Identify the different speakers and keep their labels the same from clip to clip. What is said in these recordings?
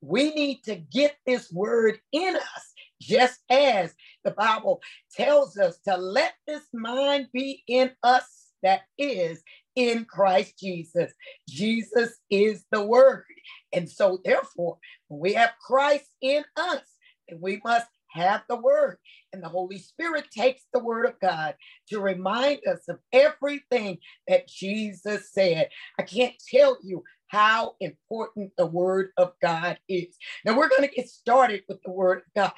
Speaker 1: We need to get this word in us, just as the Bible tells us to let this mind be in us that is in Christ Jesus. Jesus is the word. And so, therefore, we have Christ in us, and we must have the word. And the Holy Spirit takes the word of God to remind us of everything that Jesus said. I can't tell you how important the word of God is. Now we're going to get started with the word of God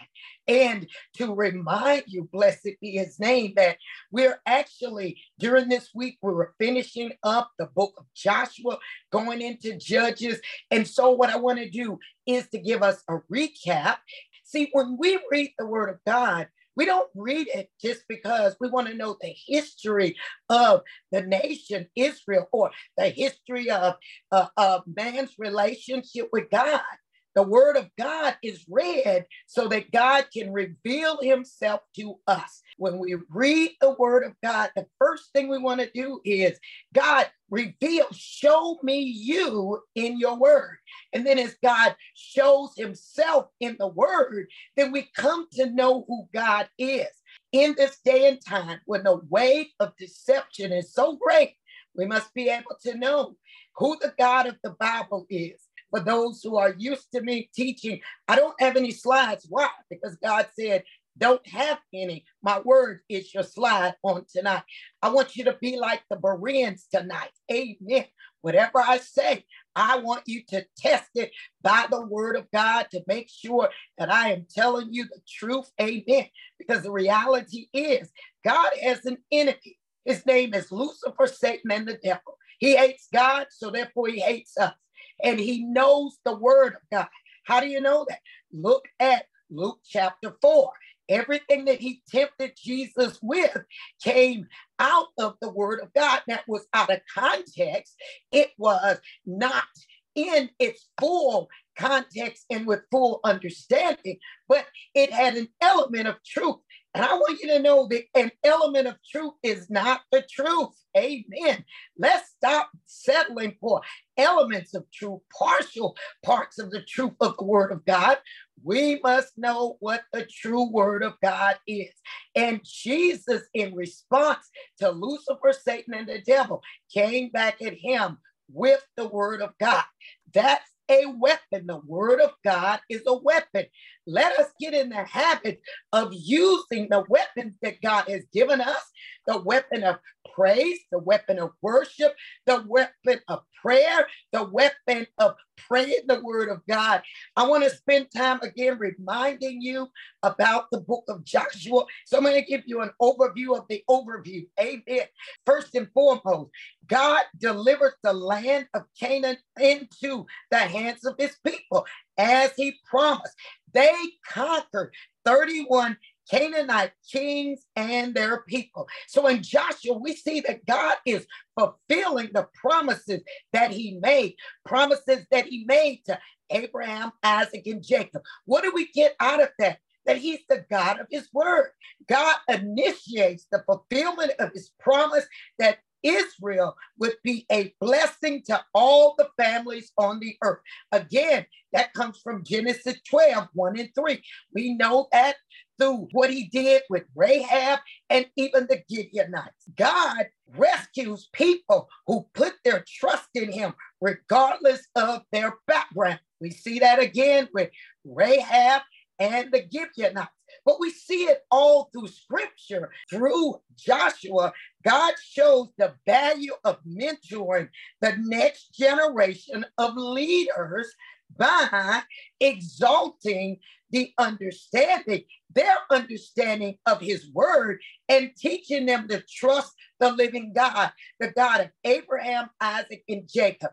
Speaker 1: and to remind you, blessed be his name, that we're actually during this week, we were finishing up the book of Joshua, going into Judges. And so what I want to do is to give us a recap See, when we read the word of God, we don't read it just because we want to know the history of the nation Israel or the history of, uh, of man's relationship with God. The word of God is read so that God can reveal himself to us. When we read the word of God, the first thing we want to do is God, reveal, show me you in your word. And then as God shows himself in the word, then we come to know who God is. In this day and time, when the weight of deception is so great, we must be able to know who the God of the Bible is for those who are used to me teaching. I don't have any slides. Why? Because God said, don't have any. My word is your slide on tonight. I want you to be like the Bereans tonight. Amen. Whatever I say, I want you to test it by the word of God to make sure that I am telling you the truth. Amen. Because the reality is, God has an enemy. His name is Lucifer, Satan, and the devil. He hates God, so therefore he hates us and he knows the word of God. How do you know that? Look at Luke chapter 4. Everything that he tempted Jesus with came out of the word of God. That was out of context. It was not in its full context and with full understanding, but it had an element of truth. And I want you to know that an element of truth is not the truth. Amen. Let's stop settling for elements of truth, partial parts of the truth of the word of God. We must know what the true word of God is. And Jesus, in response to Lucifer, Satan, and the devil, came back at him with the word of God. That's a weapon. The word of God is a weapon. Let us get in the habit of using the weapons that God has given us the weapon of praise, the weapon of worship, the weapon of prayer, the weapon of praying the word of God. I want to spend time again reminding you about the book of Joshua. So I'm going to give you an overview of the overview. Amen. First and foremost, God delivered the land of Canaan into the hands of his people as he promised. They conquered 31 Canaanite kings and their people. So in Joshua, we see that God is fulfilling the promises that he made, promises that he made to Abraham, Isaac, and Jacob. What do we get out of that? That he's the God of his word. God initiates the fulfillment of his promise that Israel would be a blessing to all the families on the earth. Again, that comes from Genesis 12, 1 and 3. We know that through what he did with Rahab and even the Gibeonites. God rescues people who put their trust in him, regardless of their background. We see that again with Rahab and the Gibeonites. But we see it all through scripture. Through Joshua, God shows the value of mentoring the next generation of leaders by exalting the understanding, their understanding of his word, and teaching them to trust the living God, the God of Abraham, Isaac, and Jacob.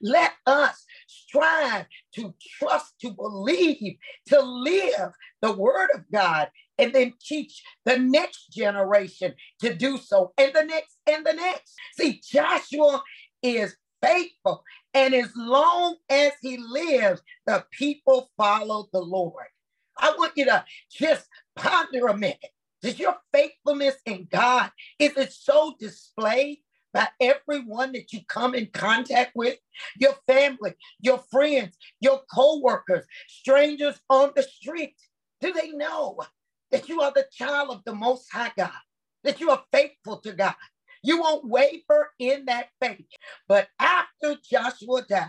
Speaker 1: Let us strive to trust, to believe, to live the word of God, and then teach the next generation to do so, and the next, and the next. See, Joshua is faithful, and as long as he lives, the people follow the Lord. I want you to just ponder a minute. Does your faithfulness in God, is it so displayed by everyone that you come in contact with, your family, your friends, your co-workers, strangers on the street? Do they know that you are the child of the Most High God, that you are faithful to God? You won't waver in that faith. But after Joshua died,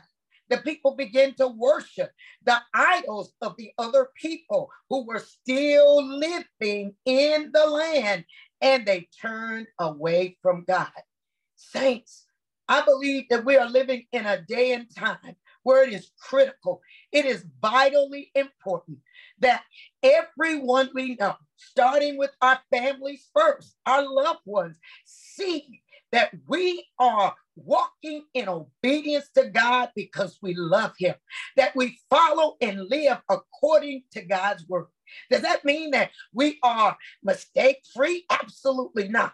Speaker 1: the people began to worship the idols of the other people who were still living in the land and they turned away from God. Saints, I believe that we are living in a day and time where it is critical, it is vitally important that everyone we know, starting with our families first, our loved ones, see that we are walking in obedience to God because we love Him, that we follow and live according to God's word. Does that mean that we are mistake free? Absolutely not.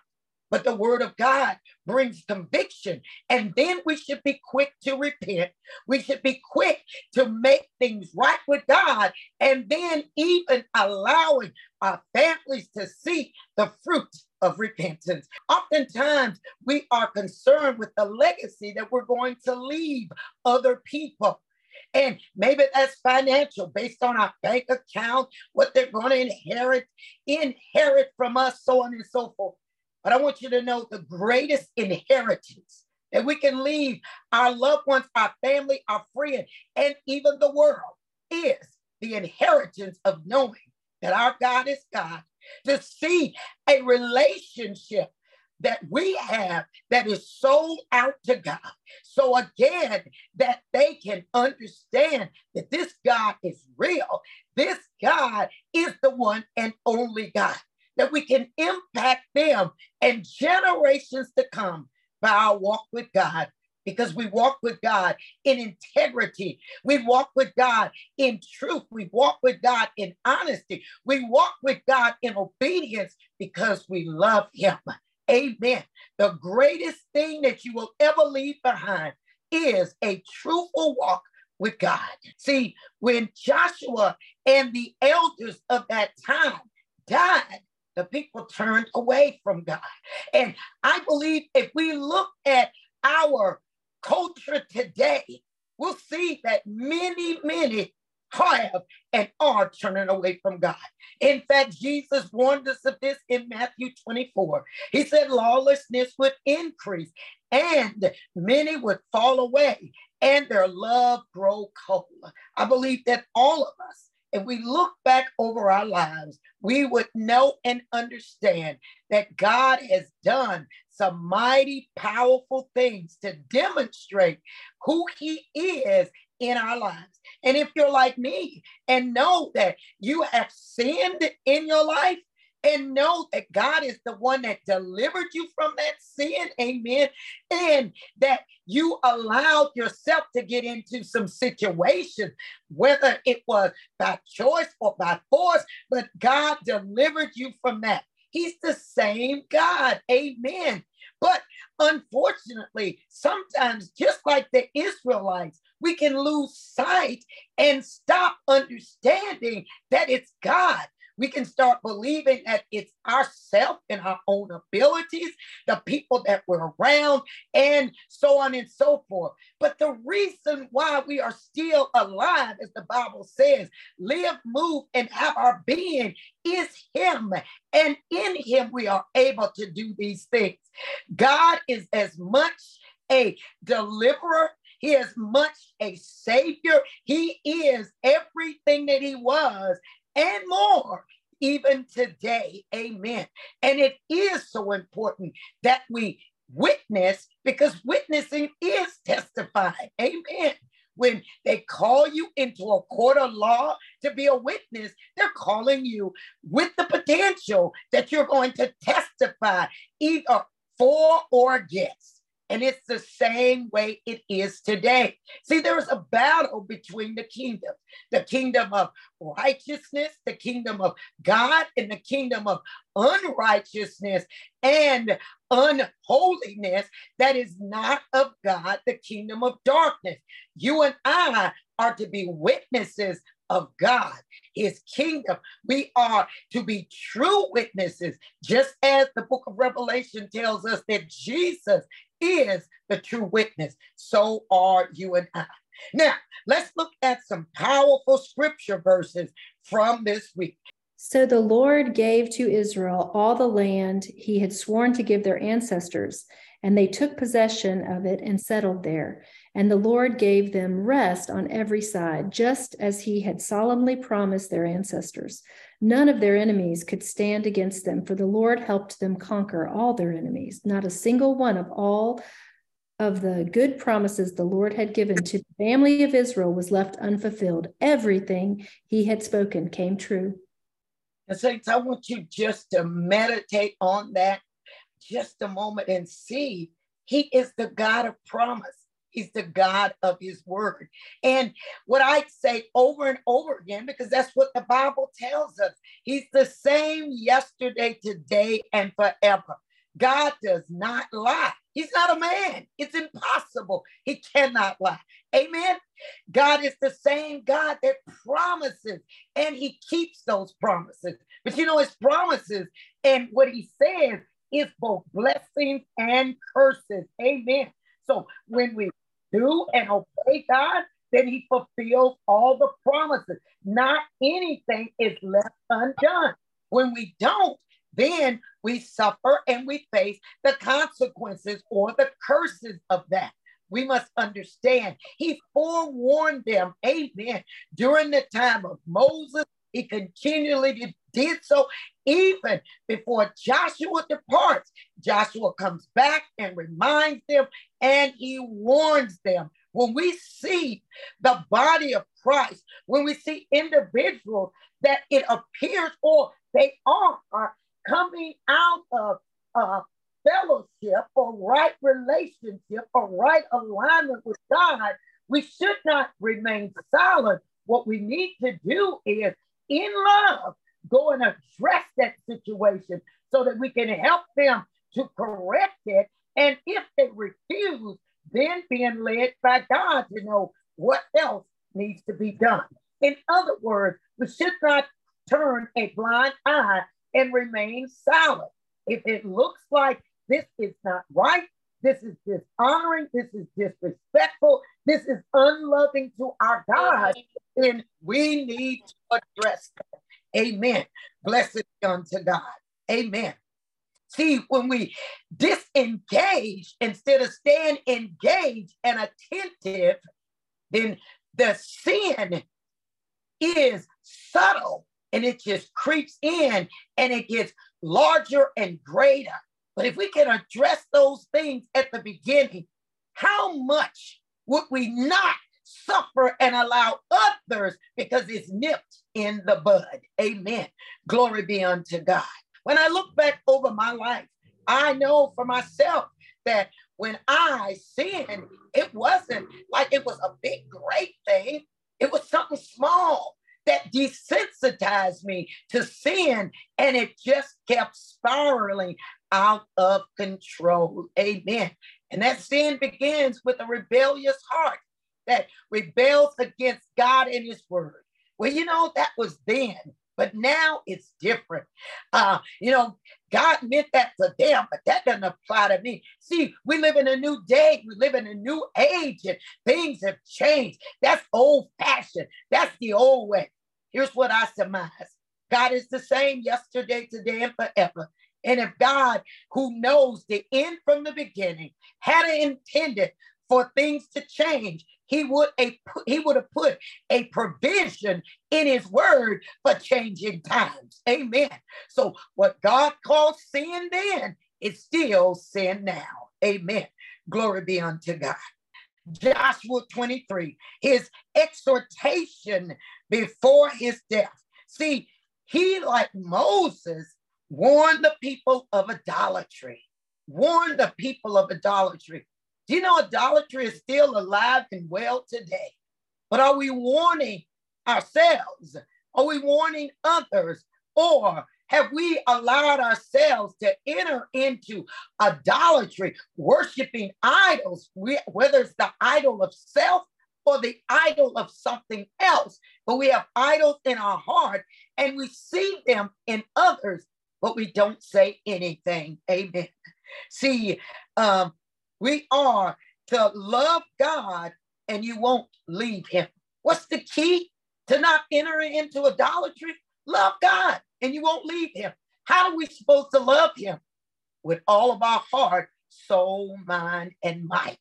Speaker 1: But the word of God brings conviction. And then we should be quick to repent. We should be quick to make things right with God. And then even allowing our families to see the fruit of repentance. Oftentimes, we are concerned with the legacy that we're going to leave other people. And maybe that's financial based on our bank account, what they're going to inherit, inherit from us, so on and so forth. But I want you to know the greatest inheritance that we can leave our loved ones, our family, our friend, and even the world is the inheritance of knowing that our God is God to see a relationship that we have that is sold out to God. So again, that they can understand that this God is real. This God is the one and only God, that we can impact them and generations to come by our walk with God because we walk with God in integrity. We walk with God in truth. We walk with God in honesty. We walk with God in obedience because we love Him. Amen. The greatest thing that you will ever leave behind is a truthful walk with God. See, when Joshua and the elders of that time died, the people turned away from God. And I believe if we look at our culture today, we'll see that many, many have and are turning away from God. In fact, Jesus warned us of this in Matthew 24. He said lawlessness would increase and many would fall away and their love grow cold. I believe that all of us if we look back over our lives, we would know and understand that God has done some mighty, powerful things to demonstrate who He is in our lives. And if you're like me and know that you have sinned in your life, and know that God is the one that delivered you from that sin. Amen. And that you allowed yourself to get into some situations, whether it was by choice or by force, but God delivered you from that. He's the same God. Amen. But unfortunately, sometimes, just like the Israelites, we can lose sight and stop understanding that it's God we can start believing that it's ourselves and our own abilities, the people that we're around, and so on and so forth. But the reason why we are still alive, as the Bible says, live, move, and have our being is Him. And in Him, we are able to do these things. God is as much a deliverer he is much a savior. He is everything that he was and more even today. Amen. And it is so important that we witness because witnessing is testifying. Amen. When they call you into a court of law to be a witness, they're calling you with the potential that you're going to testify either for or against. And it's the same way it is today. See, there is a battle between the kingdoms the kingdom of righteousness, the kingdom of God, and the kingdom of unrighteousness and unholiness that is not of God, the kingdom of darkness. You and I are to be witnesses of God, his kingdom. We are to be true witnesses, just as the book of Revelation tells us that Jesus is the true witness. So are you and I. Now, let's look at some powerful scripture verses from this week.
Speaker 2: So the Lord gave to Israel all the land he had sworn to give their ancestors, and they took possession of it and settled there. And the Lord gave them rest on every side, just as he had solemnly promised their ancestors. None of their enemies could stand against them, for the Lord helped them conquer all their enemies. Not a single one of all of the good promises the Lord had given to the family of Israel was left unfulfilled. Everything he had spoken came true.
Speaker 1: And saints, I want you just to meditate on that just a moment and see he is the God of promise. He's the God of his word. And what I say over and over again, because that's what the Bible tells us, he's the same yesterday, today, and forever. God does not lie. He's not a man. It's impossible. He cannot lie. Amen. God is the same God that promises and he keeps those promises. But you know, his promises and what he says is both blessings and curses. Amen. So when we do and obey God, then he fulfills all the promises. Not anything is left undone. When we don't, then we suffer and we face the consequences or the curses of that. We must understand he forewarned them, amen, during the time of Moses. He continually did so even before Joshua departs. Joshua comes back and reminds them and he warns them. When we see the body of Christ, when we see individuals that it appears or they are, are coming out of uh, fellowship or right relationship or right alignment with God, we should not remain silent. What we need to do is, in love, go and address that situation so that we can help them to correct it. And if they refuse, then being led by God to know what else needs to be done. In other words, we should not turn a blind eye and remain silent. If it looks like this is not right, this is dishonoring, this is disrespectful, this is unloving to our God, then we need to address that. Amen. Blessed be unto God. Amen. See, when we disengage instead of staying engaged and attentive, then the sin is subtle and it just creeps in and it gets larger and greater. But if we can address those things at the beginning, how much would we not suffer and allow others because it's nipped in the bud? Amen. Glory be unto God. When I look back over my life, I know for myself that when I sinned, it wasn't like it was a big, great thing. It was something small that desensitized me to sin, and it just kept spiraling out of control. Amen. And that sin begins with a rebellious heart that rebels against God and His word. Well, you know, that was then. But now it's different. Uh, you know, God meant that for them, but that doesn't apply to me. See, we live in a new day. We live in a new age, and things have changed. That's old fashioned. That's the old way. Here's what I surmise God is the same yesterday, today, and forever. And if God, who knows the end from the beginning, had intended for things to change, he would a he would have put a provision in his word for changing times. Amen. So what God called sin then is still sin now. Amen. Glory be unto God. Joshua 23, his exhortation before his death. See, he, like Moses, warned the people of idolatry, warned the people of idolatry. Do you know idolatry is still alive and well today? But are we warning ourselves? Are we warning others? Or have we allowed ourselves to enter into idolatry, worshiping idols, whether it's the idol of self or the idol of something else? But we have idols in our heart and we see them in others, but we don't say anything. Amen. See, um, we are to love God and you won't leave him. What's the key to not entering into idolatry? Love God and you won't leave him. How are we supposed to love him? With all of our heart, soul, mind, and might.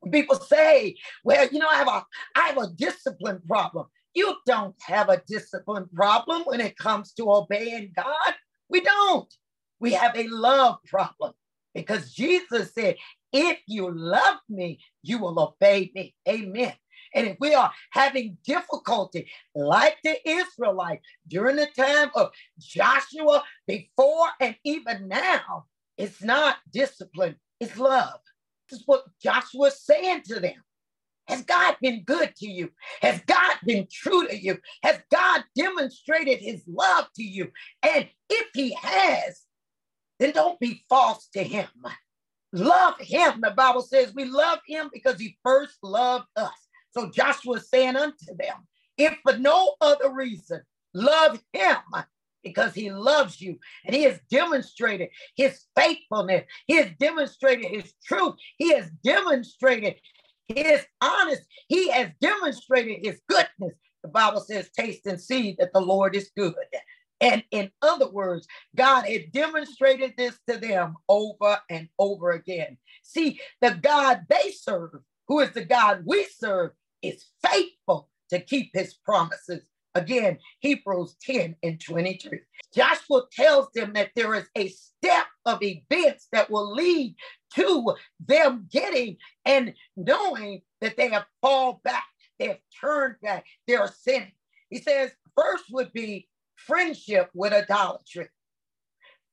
Speaker 1: When people say, well, you know, I have a I have a discipline problem. You don't have a discipline problem when it comes to obeying God. We don't. We have a love problem because Jesus said, if you love me, you will obey me. Amen. And if we are having difficulty, like the Israelites during the time of Joshua, before and even now, it's not discipline, it's love. This is what Joshua's saying to them. Has God been good to you? Has God been true to you? Has God demonstrated his love to you? And if he has, then don't be false to him. Love him. The Bible says we love him because he first loved us. So Joshua is saying unto them, if for no other reason, love him because he loves you and he has demonstrated his faithfulness. He has demonstrated his truth. He has demonstrated his honest. He has demonstrated his goodness. The Bible says, taste and see that the Lord is good. And in other words, God had demonstrated this to them over and over again. See, the God they serve, who is the God we serve, is faithful to keep his promises. Again, Hebrews 10 and 23. Joshua tells them that there is a step of events that will lead to them getting and knowing that they have fallen back, they have turned back, they are sinning. He says, first would be friendship with idolatry.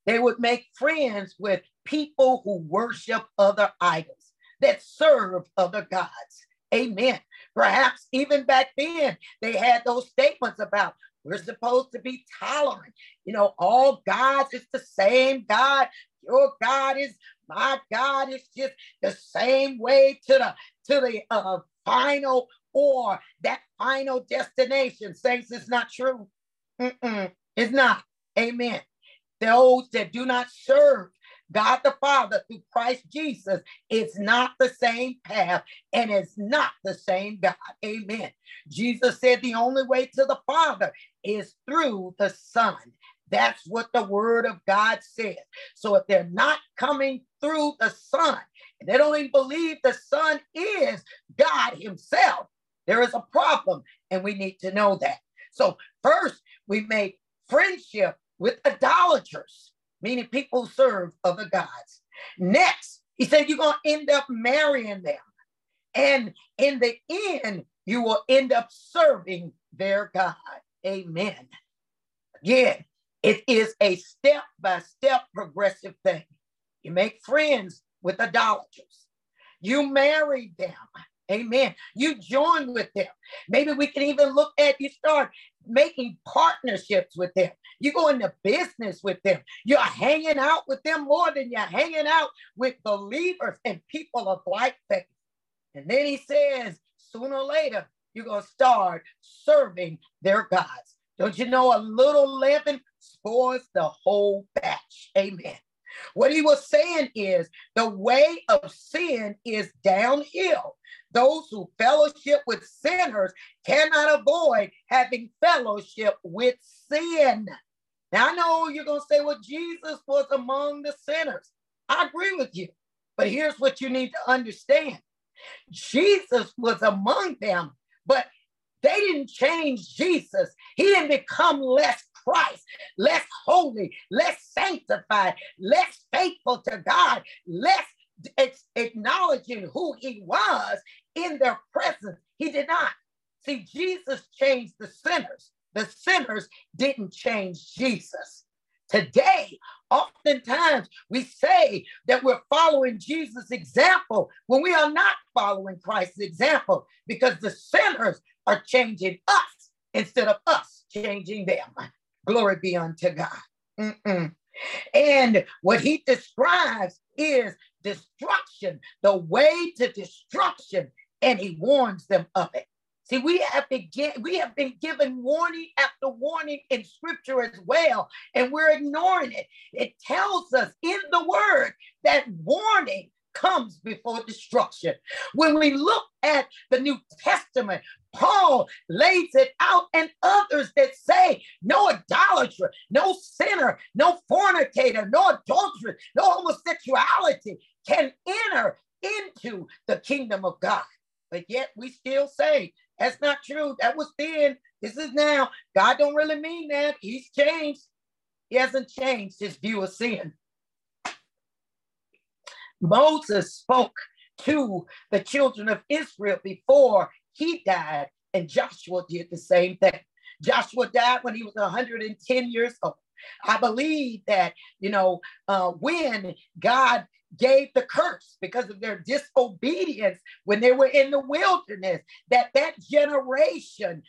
Speaker 1: They would make friends with people who worship other idols, that serve other gods. Amen. Perhaps even back then, they had those statements about we're supposed to be tolerant. You know, all gods is the same God. Your God is my God. It's just the same way to the to the uh, final or that final destination. Saints, it's not true. Mm-mm, it's not. Amen. Those that do not serve God the Father through Christ Jesus is not the same path and it's not the same God. Amen. Jesus said the only way to the Father is through the Son. That's what the word of God says. So if they're not coming through the Son, and they don't even believe the Son is God Himself, there is a problem, and we need to know that. So, first, we make friendship with idolaters, meaning people who serve other gods. Next, he said you're going to end up marrying them. And in the end, you will end up serving their God. Amen. Again, it is a step by step progressive thing. You make friends with idolaters, you marry them. Amen. You join with them. Maybe we can even look at you start making partnerships with them. You go into business with them. You're hanging out with them more than you're hanging out with believers and people of like faith. And then he says, sooner or later, you're going to start serving their gods. Don't you know a little leaven spoils the whole batch? Amen. What he was saying is the way of sin is downhill. Those who fellowship with sinners cannot avoid having fellowship with sin. Now, I know you're going to say, well, Jesus was among the sinners. I agree with you. But here's what you need to understand Jesus was among them, but they didn't change Jesus. He didn't become less Christ, less holy, less sanctified, less faithful to God, less acknowledging who he was in their presence. He did not. See, Jesus changed the sinners. The sinners didn't change Jesus. Today, oftentimes we say that we're following Jesus' example when we are not following Christ's example because the sinners are changing us instead of us changing them. Glory be unto God. Mm-mm. And what he describes is destruction, the way to destruction, and he warns them of it. See, we have been we have been given warning after warning in scripture as well, and we're ignoring it. It tells us in the word that warning comes before destruction. When we look at the New Testament, Paul lays it out, and others that say no idolater, no sinner, no fornicator, no adultery, no homosexuality can enter into the kingdom of God. But yet we still say that's not true. That was then. This is now. God don't really mean that. He's changed. He hasn't changed his view of sin. Moses spoke to the children of Israel before he died, and Joshua did the same thing. Joshua died when he was 110 years old. I believe that, you know, uh, when God gave the curse because of their disobedience when they were in the wilderness, that that generation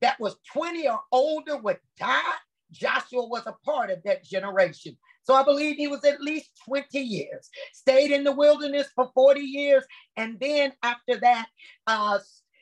Speaker 1: that was 20 or older would die. Joshua was a part of that generation. So I believe he was at least 20 years, stayed in the wilderness for 40 years. And then after that, uh,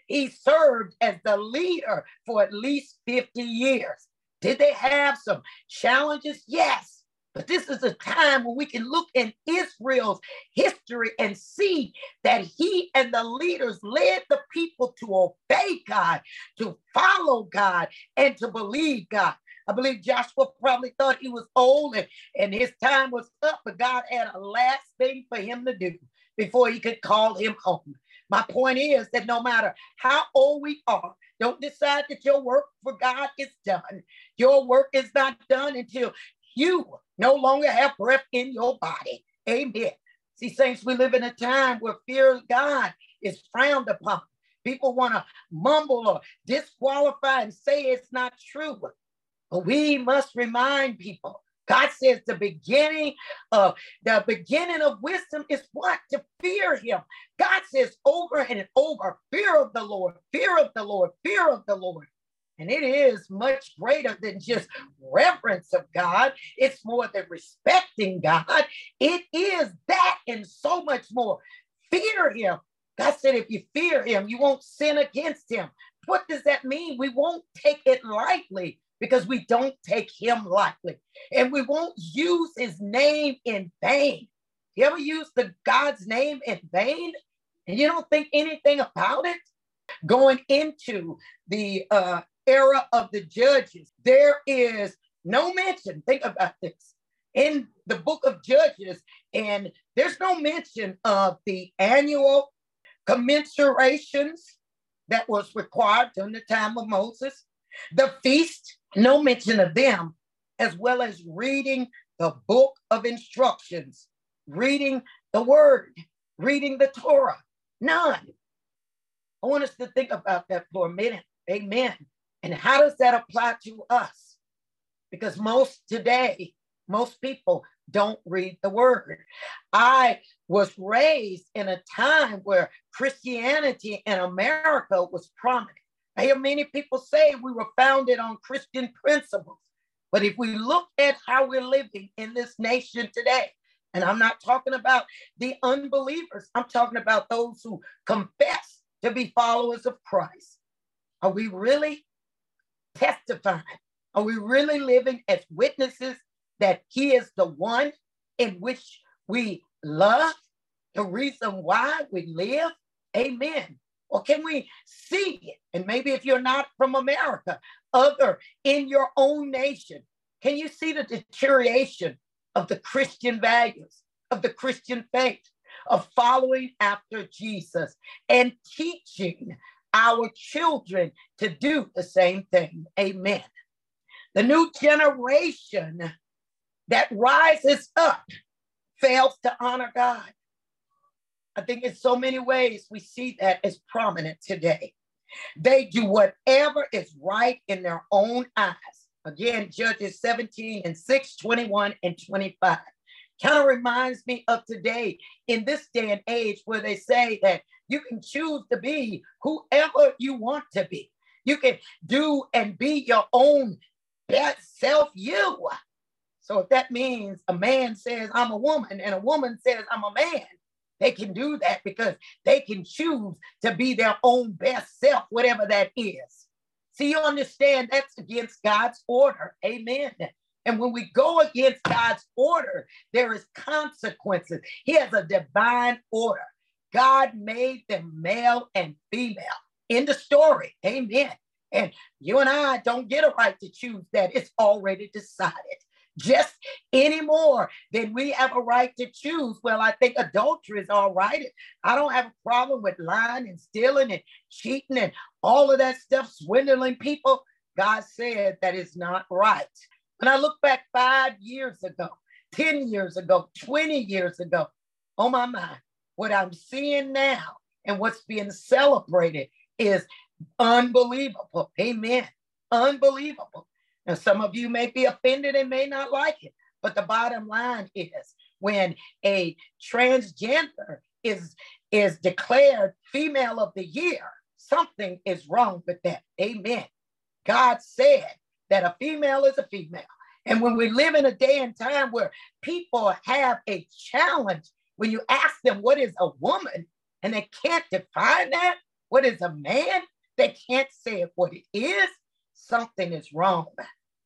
Speaker 1: he served as the leader for at least 50 years. Did they have some challenges? Yes. But this is a time when we can look in Israel's history and see that he and the leaders led the people to obey God, to follow God, and to believe God. I believe Joshua probably thought he was old and, and his time was up, but God had a last thing for him to do before he could call him home. My point is that no matter how old we are, don't decide that your work for God is done. Your work is not done until you no longer have breath in your body. Amen. See, saints, we live in a time where fear of God is frowned upon. People want to mumble or disqualify and say it's not true. But we must remind people. God says the beginning of the beginning of wisdom is what? To fear him. God says over and over, fear of the Lord, fear of the Lord, fear of the Lord. And it is much greater than just reverence of God. It's more than respecting God. It is that and so much more. Fear him. God said, if you fear him, you won't sin against him. What does that mean? We won't take it lightly because we don't take him lightly and we won't use his name in vain. You ever use the God's name in vain and you don't think anything about it? Going into the uh, era of the judges, there is no mention, think about this, in the book of Judges, and there's no mention of the annual commensurations that was required during the time of Moses, the feast no mention of them, as well as reading the book of instructions, reading the word, reading the Torah. None. I want us to think about that for a minute. Amen. And how does that apply to us? Because most today, most people don't read the word. I was raised in a time where Christianity in America was prominent. I hear many people say we were founded on Christian principles. But if we look at how we're living in this nation today, and I'm not talking about the unbelievers, I'm talking about those who confess to be followers of Christ. Are we really testifying? Are we really living as witnesses that He is the one in which we love, the reason why we live? Amen. Or can we see it? And maybe if you're not from America, other in your own nation, can you see the deterioration of the Christian values, of the Christian faith, of following after Jesus and teaching our children to do the same thing? Amen. The new generation that rises up fails to honor God. I think in so many ways we see that as prominent today. They do whatever is right in their own eyes. Again, Judges 17 and 6, 21 and 25. Kind of reminds me of today in this day and age where they say that you can choose to be whoever you want to be. You can do and be your own best self, you. So if that means a man says, I'm a woman, and a woman says, I'm a man, they can do that because they can choose to be their own best self, whatever that is. See, you understand that's against God's order. Amen. And when we go against God's order, there is consequences. He has a divine order. God made them male and female. In the story. Amen. And you and I don't get a right to choose that. It's already decided. Just any more than we have a right to choose. Well, I think adultery is all right. I don't have a problem with lying and stealing and cheating and all of that stuff, swindling people. God said that is not right. When I look back five years ago, 10 years ago, 20 years ago, oh my mind, what I'm seeing now and what's being celebrated is unbelievable. Amen. Unbelievable. Now, some of you may be offended and may not like it, but the bottom line is when a transgender is, is declared female of the year, something is wrong with that. Amen. God said that a female is a female. And when we live in a day and time where people have a challenge, when you ask them what is a woman and they can't define that, what is a man, they can't say what it is, something is wrong.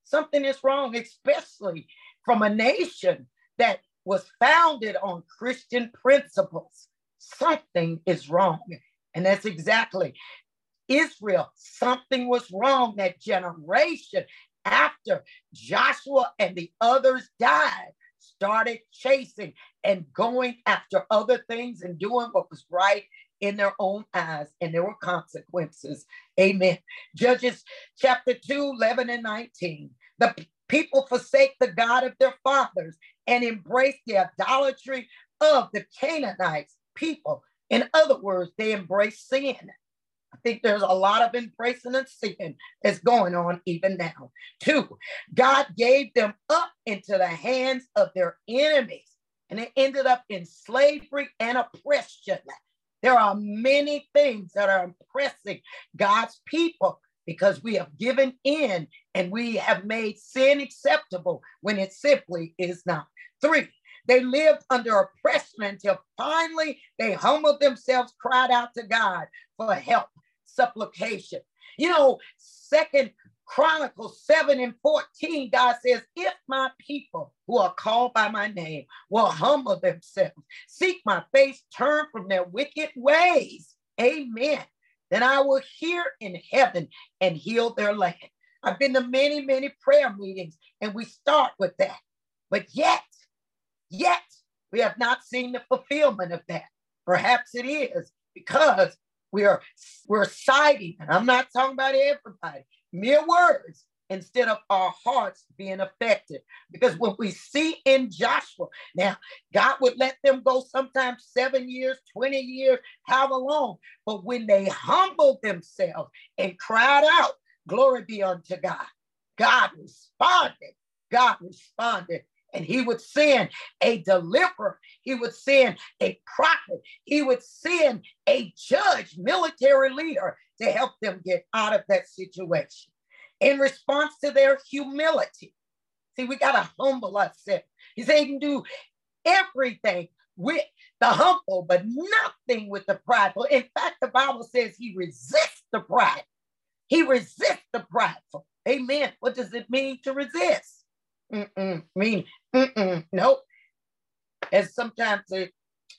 Speaker 1: Something is wrong, especially from a nation that was founded on Christian principles. Something is wrong. And that's exactly Israel. Something was wrong that generation after Joshua and the others died, started chasing and going after other things and doing what was right in their own eyes, and there were consequences. Amen. Judges chapter 2, 11 and 19. The people forsake the God of their fathers and embrace the idolatry of the Canaanites people. In other words, they embrace sin. Think there's a lot of embracing of sin that's going on even now. Two, God gave them up into the hands of their enemies, and they ended up in slavery and oppression. There are many things that are oppressing God's people because we have given in and we have made sin acceptable when it simply is not. Three, they lived under oppression until finally they humbled themselves, cried out to God for help, supplication. You know, second Chronicles 7 and 14, God says, If my people who are called by my name will humble themselves, seek my face, turn from their wicked ways, amen, then I will hear in heaven and heal their land. I've been to many, many prayer meetings, and we start with that. But yet, yet, we have not seen the fulfillment of that. Perhaps it is because we are we're citing, and I'm not talking about everybody, mere words instead of our hearts being affected. Because when we see in Joshua, now God would let them go sometimes seven years, 20 years, however long. But when they humbled themselves and cried out, Glory be unto God, God responded. God responded. And he would send a deliverer. He would send a prophet. He would send a judge, military leader to help them get out of that situation in response to their humility. See, we got to humble ourselves. He said he can do everything with the humble, but nothing with the prideful. In fact, the Bible says he resists the pride. He resists the prideful. Amen. What does it mean to resist? Mm-mm. Mean, mm-mm. nope. As sometimes it,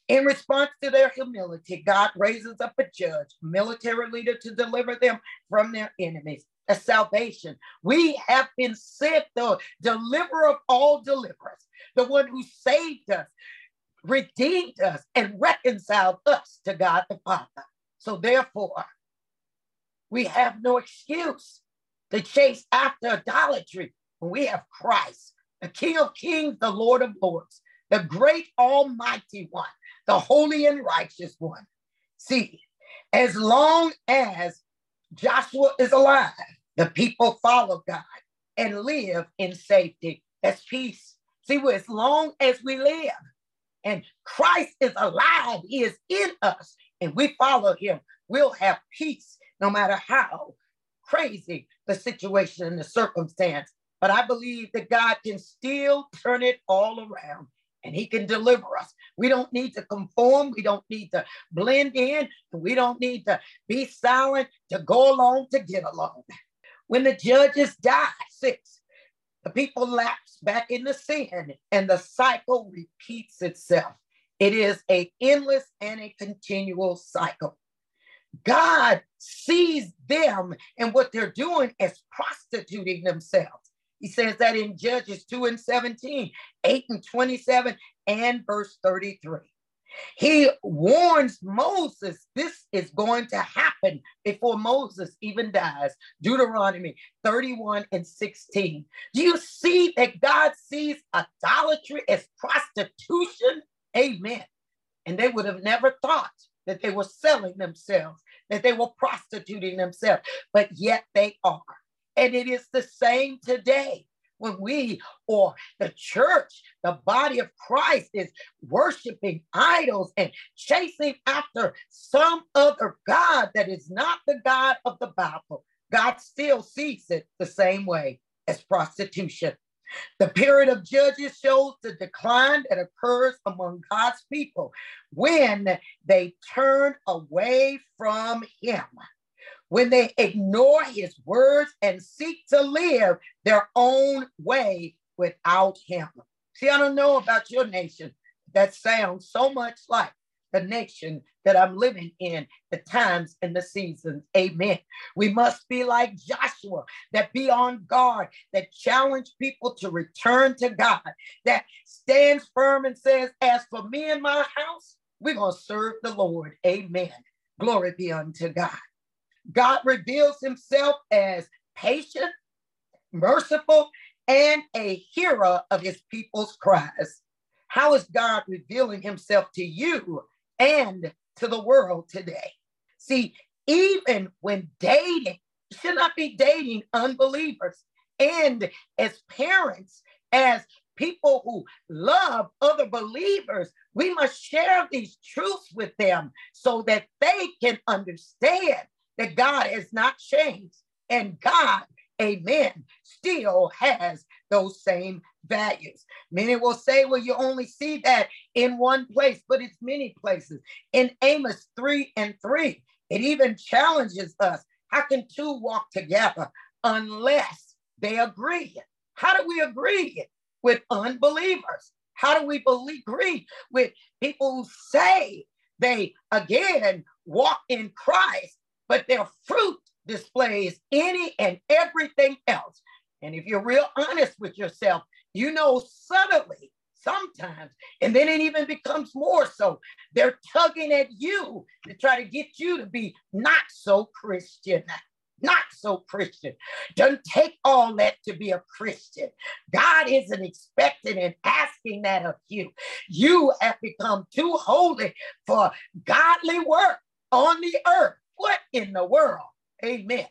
Speaker 1: in response to their humility, God raises up a judge, military leader to deliver them from their enemies a salvation. We have been sent the deliverer of all deliverers, the one who saved us, redeemed us, and reconciled us to God the Father. So therefore, we have no excuse to chase after idolatry when we have Christ, the King of Kings, the Lord of Lords, the great Almighty One, the holy and righteous one. See, as long as Joshua is alive. The people follow God and live in safety. That's peace. See, well, as long as we live and Christ is alive, He is in us, and we follow Him, we'll have peace no matter how crazy the situation and the circumstance. But I believe that God can still turn it all around and he can deliver us. We don't need to conform. We don't need to blend in. We don't need to be silent to go along to get along. When the judges die, six, The people lapse back into sin and the cycle repeats itself. It is a endless and a continual cycle. God sees them and what they're doing as prostituting themselves. He says that in Judges 2 and 17, 8 and 27, and verse 33. He warns Moses this is going to happen before Moses even dies. Deuteronomy 31 and 16. Do you see that God sees idolatry as prostitution? Amen. And they would have never thought that they were selling themselves, that they were prostituting themselves, but yet they are. And it is the same today when we or the church, the body of Christ, is worshiping idols and chasing after some other God that is not the God of the Bible, God still sees it the same way as prostitution. The period of Judges shows the decline that occurs among God's people when they turn away from Him when they ignore his words and seek to live their own way without him. See, I don't know about your nation. That sounds so much like the nation that I'm living in, the times and the seasons. Amen. We must be like Joshua, that be on guard, that challenge people to return to God, that stands firm and says, As for me and my house, we're going to serve the Lord. Amen. Glory be unto God. God reveals himself as patient, merciful, and a hearer of his people's cries. How is God revealing himself to you and to the world today? See, even when dating, should not be dating unbelievers. And as parents, as people who love other believers, we must share these truths with them so that they can understand that God has not changed. And God, amen, still has those same values. Many will say, well, you only see that in one place, but it's many places. In Amos 3 and 3, it even challenges us. How can two walk together unless they agree? How do we agree with unbelievers? How do we believe, agree with people who say they again walk in Christ, but their fruit displays any and everything else. And if you're real honest with yourself, you know subtly sometimes, and then it even becomes more so. They're tugging at you to try to get you to be not so Christian. Not so Christian. Don't take all that to be a Christian. God isn't expecting and asking that of you. You have become too holy for godly work on the earth. What in the world? Amen.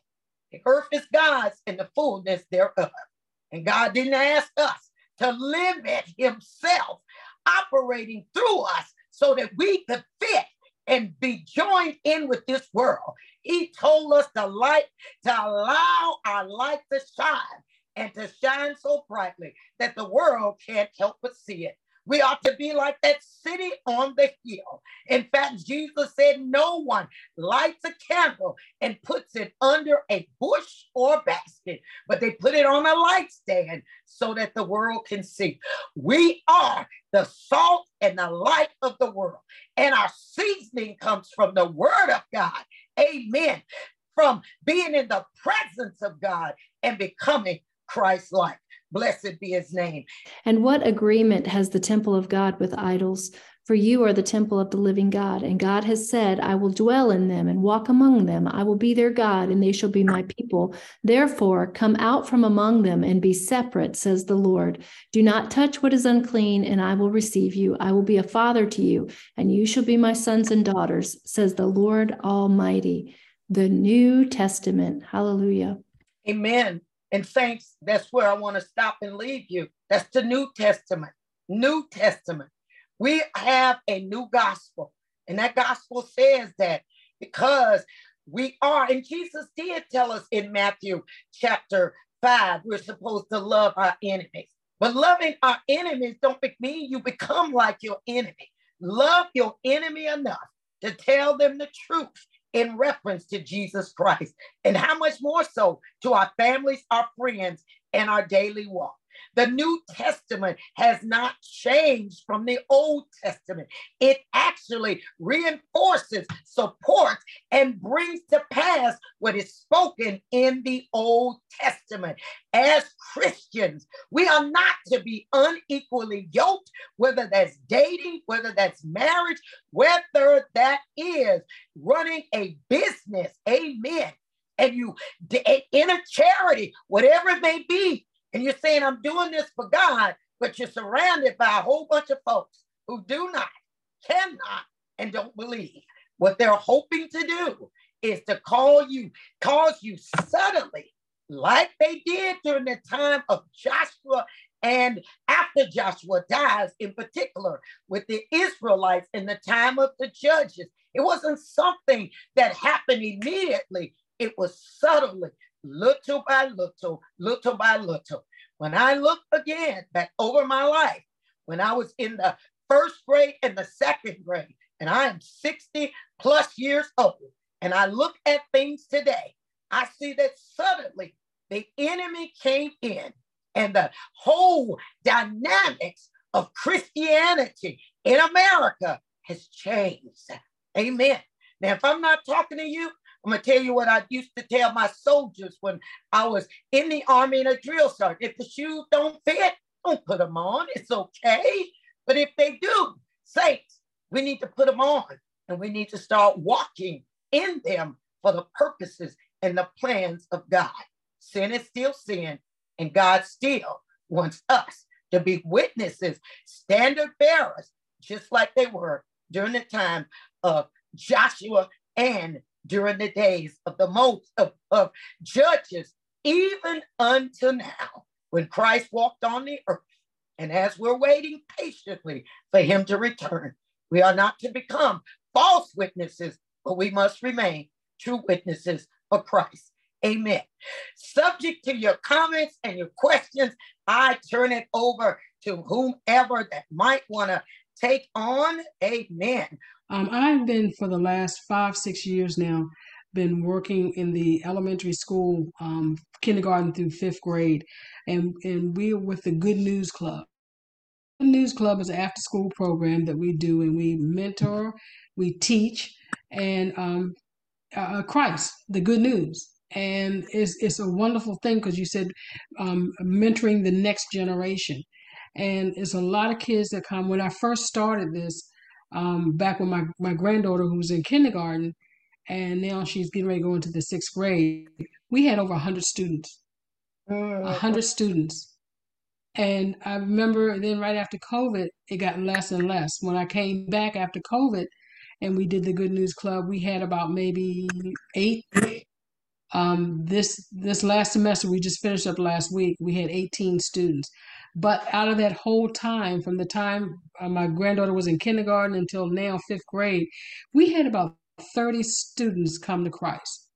Speaker 1: The earth is God's and the fullness thereof. And God didn't ask us to limit himself operating through us so that we could fit and be joined in with this world. He told us to light, to allow our light to shine and to shine so brightly that the world can't help but see it. We ought to be like that city on the hill. In fact, Jesus said, No one lights a candle and puts it under a bush or basket, but they put it on a light stand so that the world can see. We are the salt and the light of the world, and our seasoning comes from the word of God. Amen. From being in the presence of God and becoming Christ like. Blessed be his name.
Speaker 2: And what agreement has the temple of God with idols? For you are the temple of the living God. And God has said, I will dwell in them and walk among them. I will be their God, and they shall be my people. Therefore, come out from among them and be separate, says the Lord. Do not touch what is unclean, and I will receive you. I will be a father to you, and you shall be my sons and daughters, says the Lord Almighty. The New Testament. Hallelujah.
Speaker 1: Amen. And saints, that's where I want to stop and leave you. That's the New Testament. New Testament. We have a new gospel. And that gospel says that because we are, and Jesus did tell us in Matthew chapter 5, we're supposed to love our enemies. But loving our enemies don't mean you become like your enemy. Love your enemy enough to tell them the truth in reference to Jesus Christ. And how much more so to our families, our friends, and our daily walk. The New Testament has not changed from the Old Testament. It actually reinforces, supports, and brings to pass what is spoken in the Old Testament. As Christians, we are not to be unequally yoked, whether that's dating, whether that's marriage, whether that is running a business. Amen and you in a charity, whatever it may be, and you're saying, I'm doing this for God, but you're surrounded by a whole bunch of folks who do not, cannot, and don't believe. What they're hoping to do is to call you, cause you suddenly, like they did during the time of Joshua and after Joshua dies, in particular, with the Israelites in the time of the judges. It wasn't something that happened immediately. It was subtly, little by little, little by little. When I look again back over my life, when I was in the first grade and the second grade, and I am 60 plus years old, and I look at things today, I see that suddenly the enemy came in and the whole dynamics of Christianity in America has changed. Amen. Now, if I'm not talking to you, I'm gonna tell you what I used to tell my soldiers when I was in the army in a drill sergeant. If the shoes don't fit, don't put them on. It's okay. But if they do, saints, we need to put them on and we need to start walking in them for the purposes and the plans of God. Sin is still sin, and God still wants us to be witnesses, standard bearers, just like they were during the time of Joshua and during the days of the most of, of judges, even until now, when Christ walked on the earth. And as we're waiting patiently for him to return, we are not to become false witnesses, but we must remain true witnesses of Christ. Amen. Subject to your comments and your questions, I turn it over to whomever that might want to take on. Amen.
Speaker 3: Um, I've been for the last five, six years now, been working in the elementary school, um, kindergarten through fifth grade, and and we're with the Good News Club. Good News Club is an after-school program that we do, and we mentor, we teach, and um, uh, Christ, the good news and it's it's a wonderful thing because you said um, mentoring the next generation, and it's a lot of kids that come. When I first started this, um, back when my my granddaughter who was in kindergarten, and now she's getting ready to go into the sixth grade, we had over hundred students,
Speaker 1: Mm,
Speaker 3: hundred students, and I remember then right after COVID, it got less and less. When I came back after COVID, and we did the Good News Club, we had about maybe eight. Um, this this last semester we just finished up last week. We had 18 students, but out of that whole time, from the time uh, my granddaughter was in kindergarten until now fifth grade, we had about 30 students come to Christ,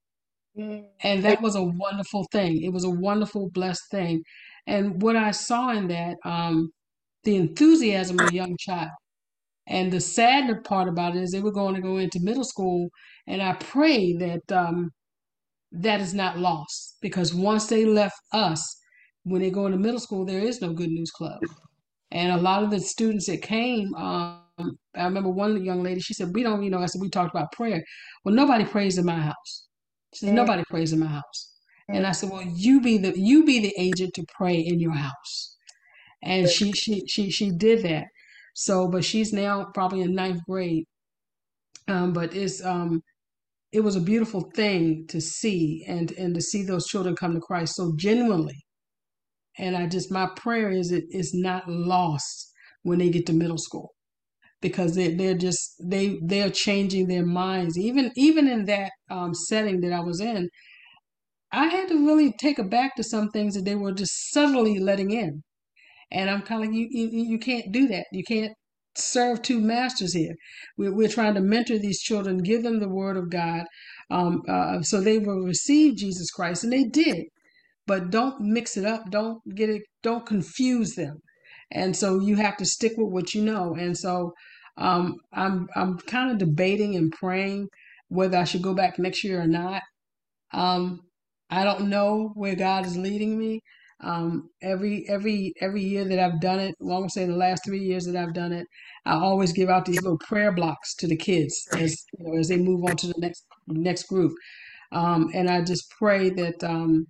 Speaker 1: mm,
Speaker 3: and that was a wonderful thing. It was a wonderful, blessed thing, and what I saw in that, um, the enthusiasm of a young child. And the sad part about it is they were going to go into middle school, and I pray that um, that is not lost because once they left us, when they go into middle school, there is no good news club. And a lot of the students that came, um, I remember one young lady, she said, We don't, you know, I said, We talked about prayer. Well, nobody prays in my house. She said, Nobody prays in my house. And I said, Well, you be the you be the agent to pray in your house. And she she she she did that. So, but she's now probably in ninth grade. Um, but it's um it was a beautiful thing to see and and to see those children come to Christ so genuinely. And I just my prayer is it is not lost when they get to middle school because they they're just they they're changing their minds even even in that um, setting that I was in. I had to really take it back to some things that they were just subtly letting in. And I'm kind of you, you you can't do that. You can't serve two masters here. We're, we're trying to mentor these children, give them the word of God, um, uh, so they will receive Jesus Christ, and they did. But don't mix it up. Don't get it. Don't confuse them. And so you have to stick with what you know. And so um, I'm I'm kind of debating and praying whether I should go back next year or not. Um, I don't know where God is leading me. Um, every every every year that I've done it, well, I'm gonna say the last three years that I've done it, I always give out these little prayer blocks to the kids as you know as they move on to the next next group. Um, and I just pray that um,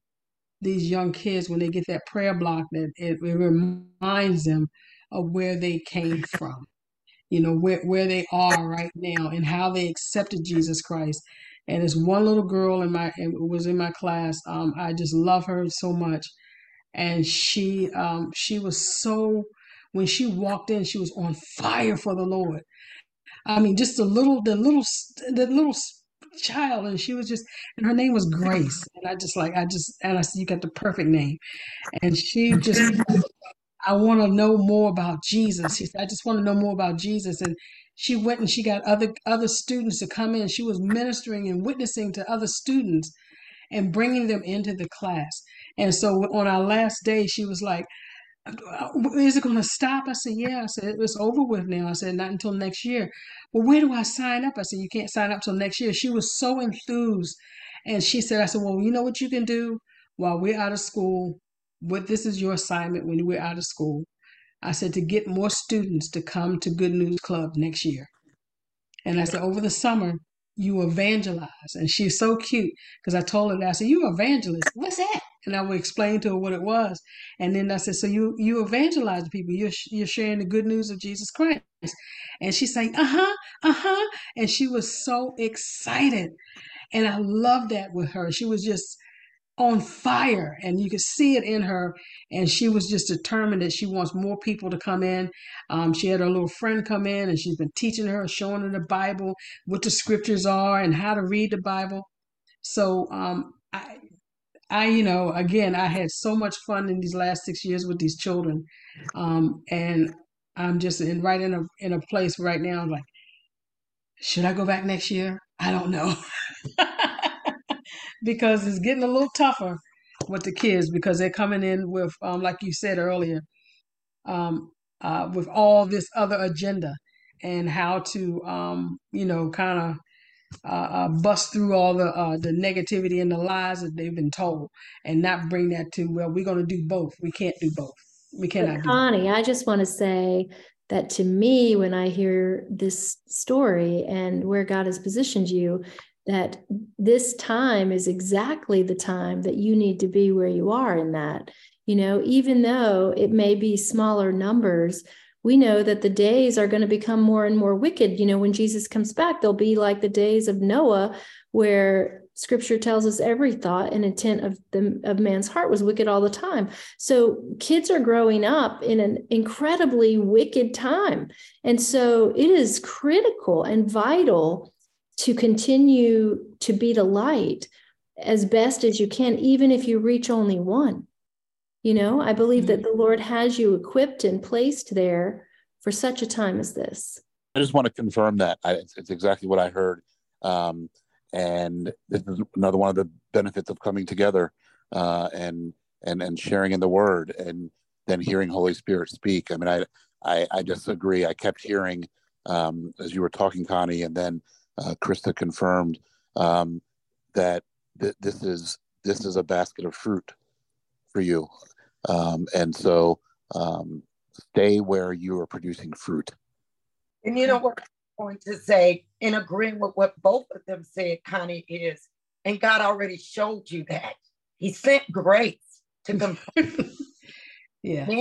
Speaker 3: these young kids, when they get that prayer block, that it, it reminds them of where they came from, you know, where, where they are right now and how they accepted Jesus Christ. And this one little girl in my was in my class. Um, I just love her so much, and she um, she was so when she walked in, she was on fire for the Lord. I mean, just the little the little the little child, and she was just and her name was Grace, and I just like I just and I said you got the perfect name, and she just I want to know more about Jesus. She said, I just want to know more about Jesus. And she went and she got other other students to come in. She was ministering and witnessing to other students and bringing them into the class. And so on our last day, she was like, Uh, is it going to stop? I said, yeah. I said, it's over with now. I said, not until next year. Well, where do I sign up? I said, you can't sign up till next year. She was so enthused. And she said, I said, well, you know what you can do while we're out of school? what this is your assignment when we're out of school. I said to get more students to come to Good News Club next year. And I said, over the summer, you evangelize. And she's so cute because I told her that I said, You evangelist, what's that? And I would explain to her what it was. And then I said, So you you evangelize people, you're, you're sharing the good news of Jesus Christ. And she's saying, Uh huh, uh huh. And she was so excited. And I love that with her. She was just on fire and you could see it in her and she was just determined that she wants more people to come in um, she had her little friend come in and she's been teaching her showing her the bible what the scriptures are and how to read the bible so um, i i you know again i had so much fun in these last six years with these children um, and i'm just in right in a in a place right now I'm like should i go back next year? I don't know. Because it's getting a little tougher with the kids because they're coming in with, um, like you said earlier, um, uh, with all this other agenda and how to, um, you know, kind of uh, uh, bust through all the uh, the negativity and the lies that they've been told, and not bring that to well, we're going to do both. We can't do both. We cannot.
Speaker 2: But Connie, I just want to say that to me, when I hear this story and where God has positioned you, that this time is exactly the time that you need to be where you are in that. You know, even though it may be smaller numbers, we know that the days are going to become more and more wicked. You know, when Jesus comes back, they'll be like the days of Noah, where scripture tells us every thought and intent of the of man's heart was wicked all the time so kids are growing up in an incredibly wicked time and so it is critical and vital to continue to be the light as best as you can, even if you reach only one. You know, I believe mm-hmm. that the Lord has you equipped and placed there for such a time as this.
Speaker 4: I just want to confirm that. I, it's, it's, exactly what I heard. Um, and this is another one of the benefits of coming together uh, and and and sharing in the word and then hearing Holy Spirit speak. I mean, I I, I just agree. I kept hearing um, as you were talking, Connie, and then uh, Krista confirmed um, that th- this is this is a basket of fruit for you, um, and so um, stay where you are producing fruit.
Speaker 1: And you know what I'm going to say, in agreeing with what both of them said, Connie is, and God already showed you that He sent grace to confirm.
Speaker 3: yeah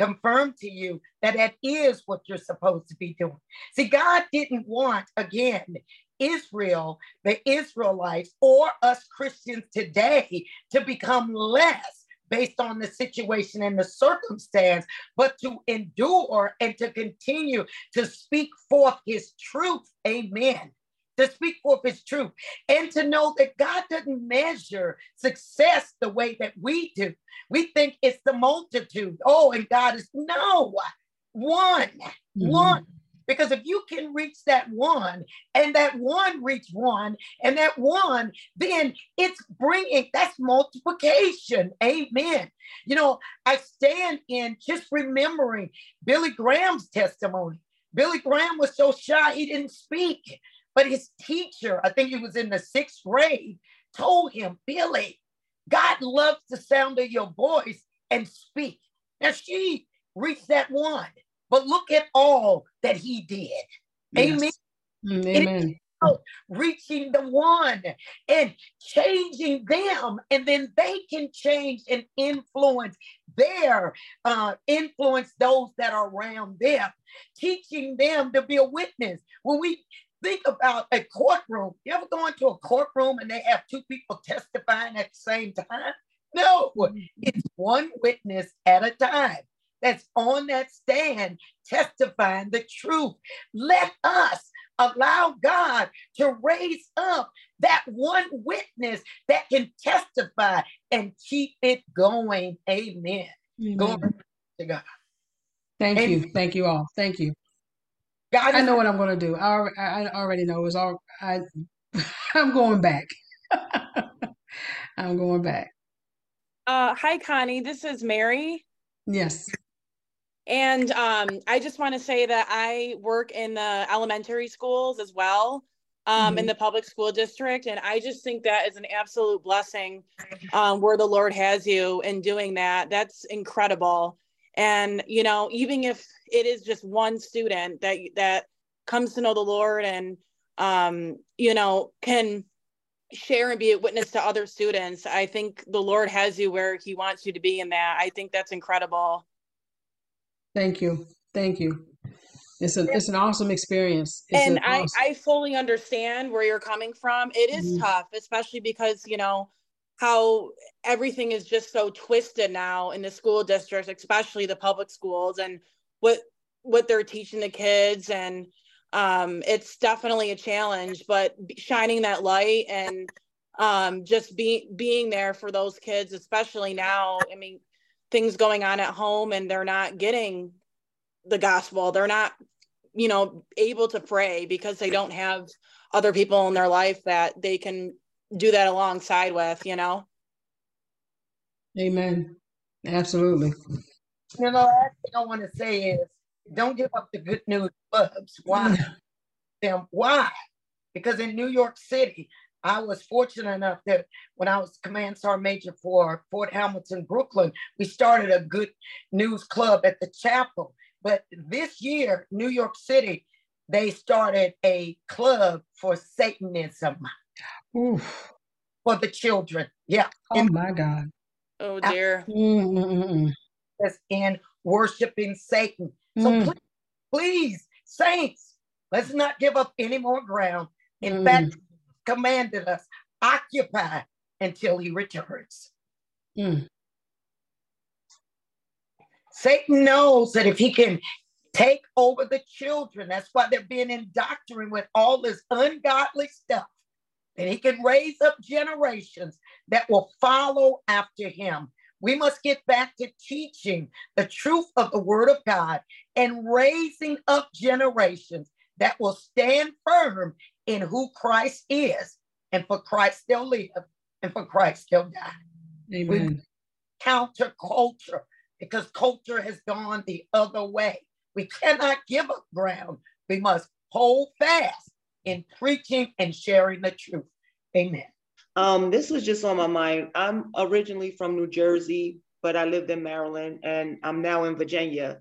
Speaker 1: confirm to you that that is what you're supposed to be doing. See, God didn't want, again, Israel, the Israelites, or us Christians today to become less based on the situation and the circumstance, but to endure and to continue to speak forth his truth. Amen to speak forth his truth and to know that God doesn't measure success the way that we do. We think it's the multitude. Oh, and God is no one, mm-hmm. one. Because if you can reach that one and that one reach one and that one, then it's bringing that's multiplication. Amen. You know, I stand in just remembering Billy Graham's testimony. Billy Graham was so shy, he didn't speak. But his teacher, I think he was in the sixth grade, told him, Billy, God loves the sound of your voice. and speak. Now she reached that one, but look at all that he did. Yes. Amen.
Speaker 3: Amen
Speaker 1: reaching the one and changing them, and then they can change and influence their uh, influence those that are around them, teaching them to be a witness. When we think about a courtroom, you ever go into a courtroom and they have two people testifying at the same time? No, it's one witness at a time that's on that stand testifying the truth. Let us allow God to raise up that one witness that can testify and keep it going. Amen. Amen. Glory to God.
Speaker 3: Thank and you. Thank you all. Thank you. God I know what I'm going to do. I, I already know. It's all. I. I'm going back. I'm going back.
Speaker 5: Uh, hi, Connie. This is Mary.
Speaker 3: Yes.
Speaker 5: And um, I just want to say that I work in the elementary schools as well, um, mm-hmm. in the public school district. And I just think that is an absolute blessing um, where the Lord has you in doing that. That's incredible. And, you know, even if it is just one student that, that comes to know the Lord and, um, you know, can share and be a witness to other students, I think the Lord has you where he wants you to be in that. I think that's incredible.
Speaker 3: Thank you. Thank you. It's an it's an awesome experience.
Speaker 5: It's and I awesome... I fully understand where you're coming from. It is mm-hmm. tough, especially because you know how everything is just so twisted now in the school districts, especially the public schools, and what what they're teaching the kids, and um, it's definitely a challenge. But shining that light and um, just being being there for those kids, especially now. I mean, things going on at home and they're not getting the gospel. They're not you know able to pray because they don't have other people in their life that they can do that alongside with you know?
Speaker 3: Amen. Absolutely.
Speaker 1: You know last thing i want to say is don't give up the good news clubs. Why? Mm. Them why? Because in new york city I was fortunate enough that when I was command sergeant major for Fort Hamilton, Brooklyn, we started a good news club at the chapel. But this year, New York City, they started a club for Satanism Oof. for the children. Yeah.
Speaker 3: Oh my God.
Speaker 5: Oh dear.
Speaker 1: That's in worshiping Satan. So mm. please, please, saints, let's not give up any more ground. In mm. fact, commanded us occupy until he returns. Mm. Satan knows that if he can take over the children, that's why they're being indoctrinated with all this ungodly stuff, and he can raise up generations that will follow after him. We must get back to teaching the truth of the word of God and raising up generations that will stand firm in who Christ is, and for Christ they'll live, and for Christ they'll die.
Speaker 3: Amen. We
Speaker 1: counter culture because culture has gone the other way. We cannot give up ground. We must hold fast in preaching and sharing the truth. Amen.
Speaker 6: Um, this was just on my mind. I'm originally from New Jersey, but I lived in Maryland and I'm now in Virginia.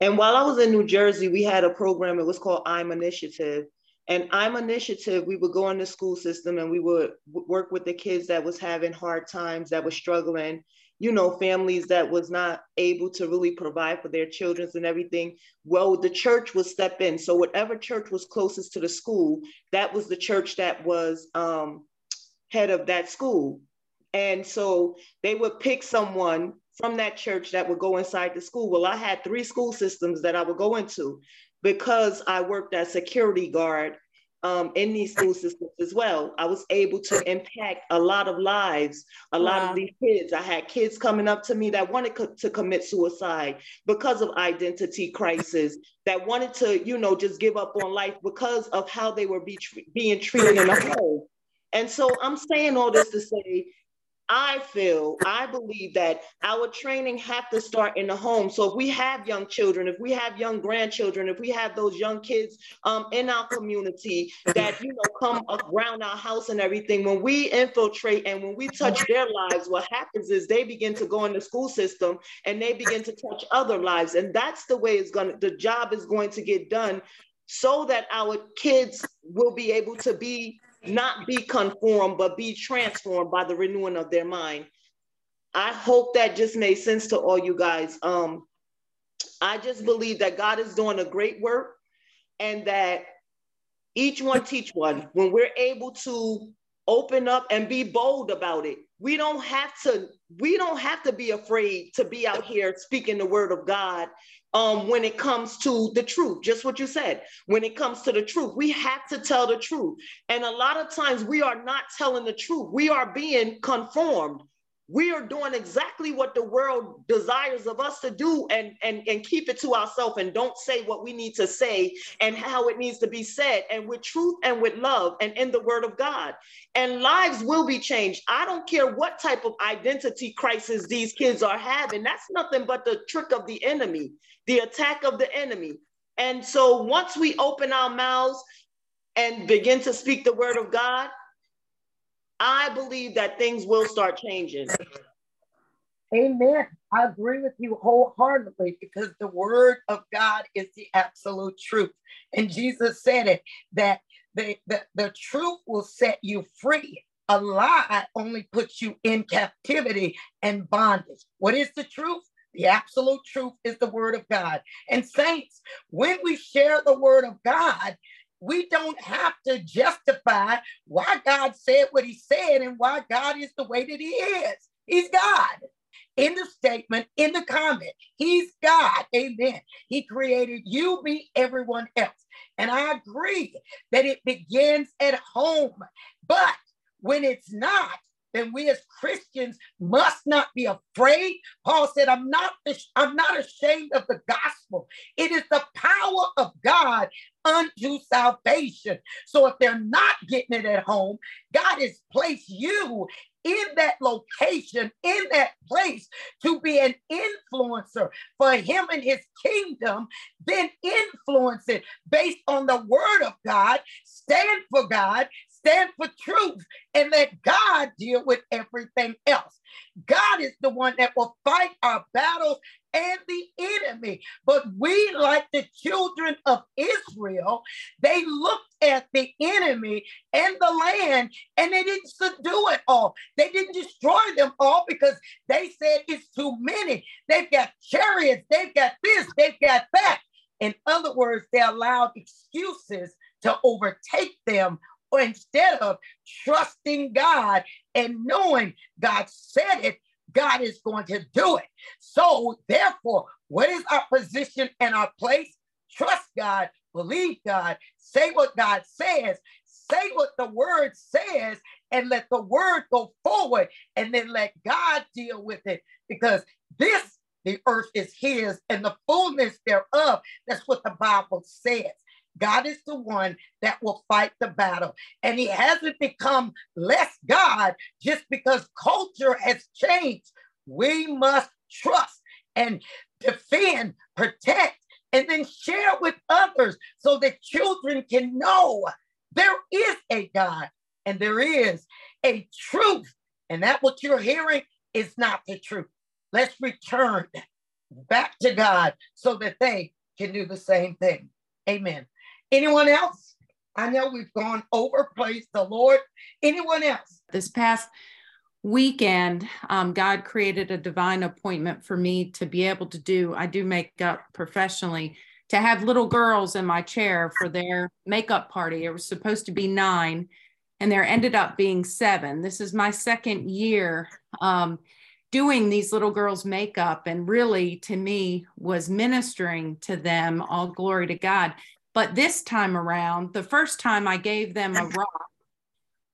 Speaker 6: And while I was in New Jersey, we had a program, it was called I'm Initiative. And I'm initiative, we would go in the school system and we would work with the kids that was having hard times, that was struggling, you know, families that was not able to really provide for their children and everything. Well, the church would step in. So whatever church was closest to the school, that was the church that was um, head of that school. And so they would pick someone from that church that would go inside the school. Well, I had three school systems that I would go into because I worked as security guard um, in these school systems as well. I was able to impact a lot of lives, a lot wow. of these kids. I had kids coming up to me that wanted co- to commit suicide because of identity crisis, that wanted to, you know, just give up on life because of how they were be being treated in the home. And so I'm saying all this to say, I feel, I believe that our training have to start in the home. So if we have young children, if we have young grandchildren, if we have those young kids um, in our community that, you know, come around our house and everything, when we infiltrate and when we touch their lives, what happens is they begin to go in the school system and they begin to touch other lives. And that's the way it's to, the job is going to get done so that our kids will be able to be not be conformed, but be transformed by the renewing of their mind. I hope that just made sense to all you guys. Um, I just believe that God is doing a great work and that each one teach one. When we're able to open up and be bold about it, we don't have to we don't have to be afraid to be out here speaking the word of God um, when it comes to the truth, just what you said. When it comes to the truth, we have to tell the truth. And a lot of times we are not telling the truth. We are being conformed. We are doing exactly what the world desires of us to do and, and, and keep it to ourselves and don't say what we need to say and how it needs to be said, and with truth and with love and in the word of God. And lives will be changed. I don't care what type of identity crisis these kids are having. That's nothing but the trick of the enemy the attack of the enemy. And so once we open our mouths and begin to speak the word of God, I believe that things will start changing.
Speaker 1: Amen. I agree with you wholeheartedly because the word of God is the absolute truth. And Jesus said it that the, the, the truth will set you free. A lie only puts you in captivity and bondage. What is the truth? The absolute truth is the word of God. And saints, when we share the word of God, we don't have to justify why God said what he said and why God is the way that he is. He's God. In the statement, in the comment, he's God. Amen. He created you, me, everyone else. And I agree that it begins at home. But when it's not, then we as Christians must not be afraid. Paul said, I'm not, I'm not ashamed of the gospel. It is the power of God unto salvation. So if they're not getting it at home, God has placed you in that location, in that place, to be an influencer for him and his kingdom, then influence it based on the word of God, stand for God, stand for truth and let God deal with everything else. God is the one that will fight our battles and the enemy. But we, like the children of Israel, they looked at the enemy and the land and they didn't subdue it all. They didn't destroy them all because they said it's too many. They've got chariots, they've got this, they've got that. In other words, they allowed excuses to overtake them or instead of trusting God and knowing God said it, God is going to do it. So, therefore, what is our position and our place? Trust God, believe God, say what God says, say what the word says, and let the word go forward, and then let God deal with it. Because this, the earth is his, and the fullness thereof. That's what the Bible says. God is the one that will fight the battle. And he hasn't become less God just because culture has changed. We must trust and defend, protect, and then share with others so that children can know there is a God and there is a truth. And that what you're hearing is not the truth. Let's return back to God so that they can do the same thing. Amen. Anyone else? I know we've gone over, praise the Lord. Anyone else?
Speaker 7: This past weekend, um, God created a divine appointment for me to be able to do, I do makeup professionally, to have little girls in my chair for their makeup party. It was supposed to be nine, and there ended up being seven. This is my second year um, doing these little girls' makeup, and really to me was ministering to them. All glory to God. But this time around, the first time I gave them a rock,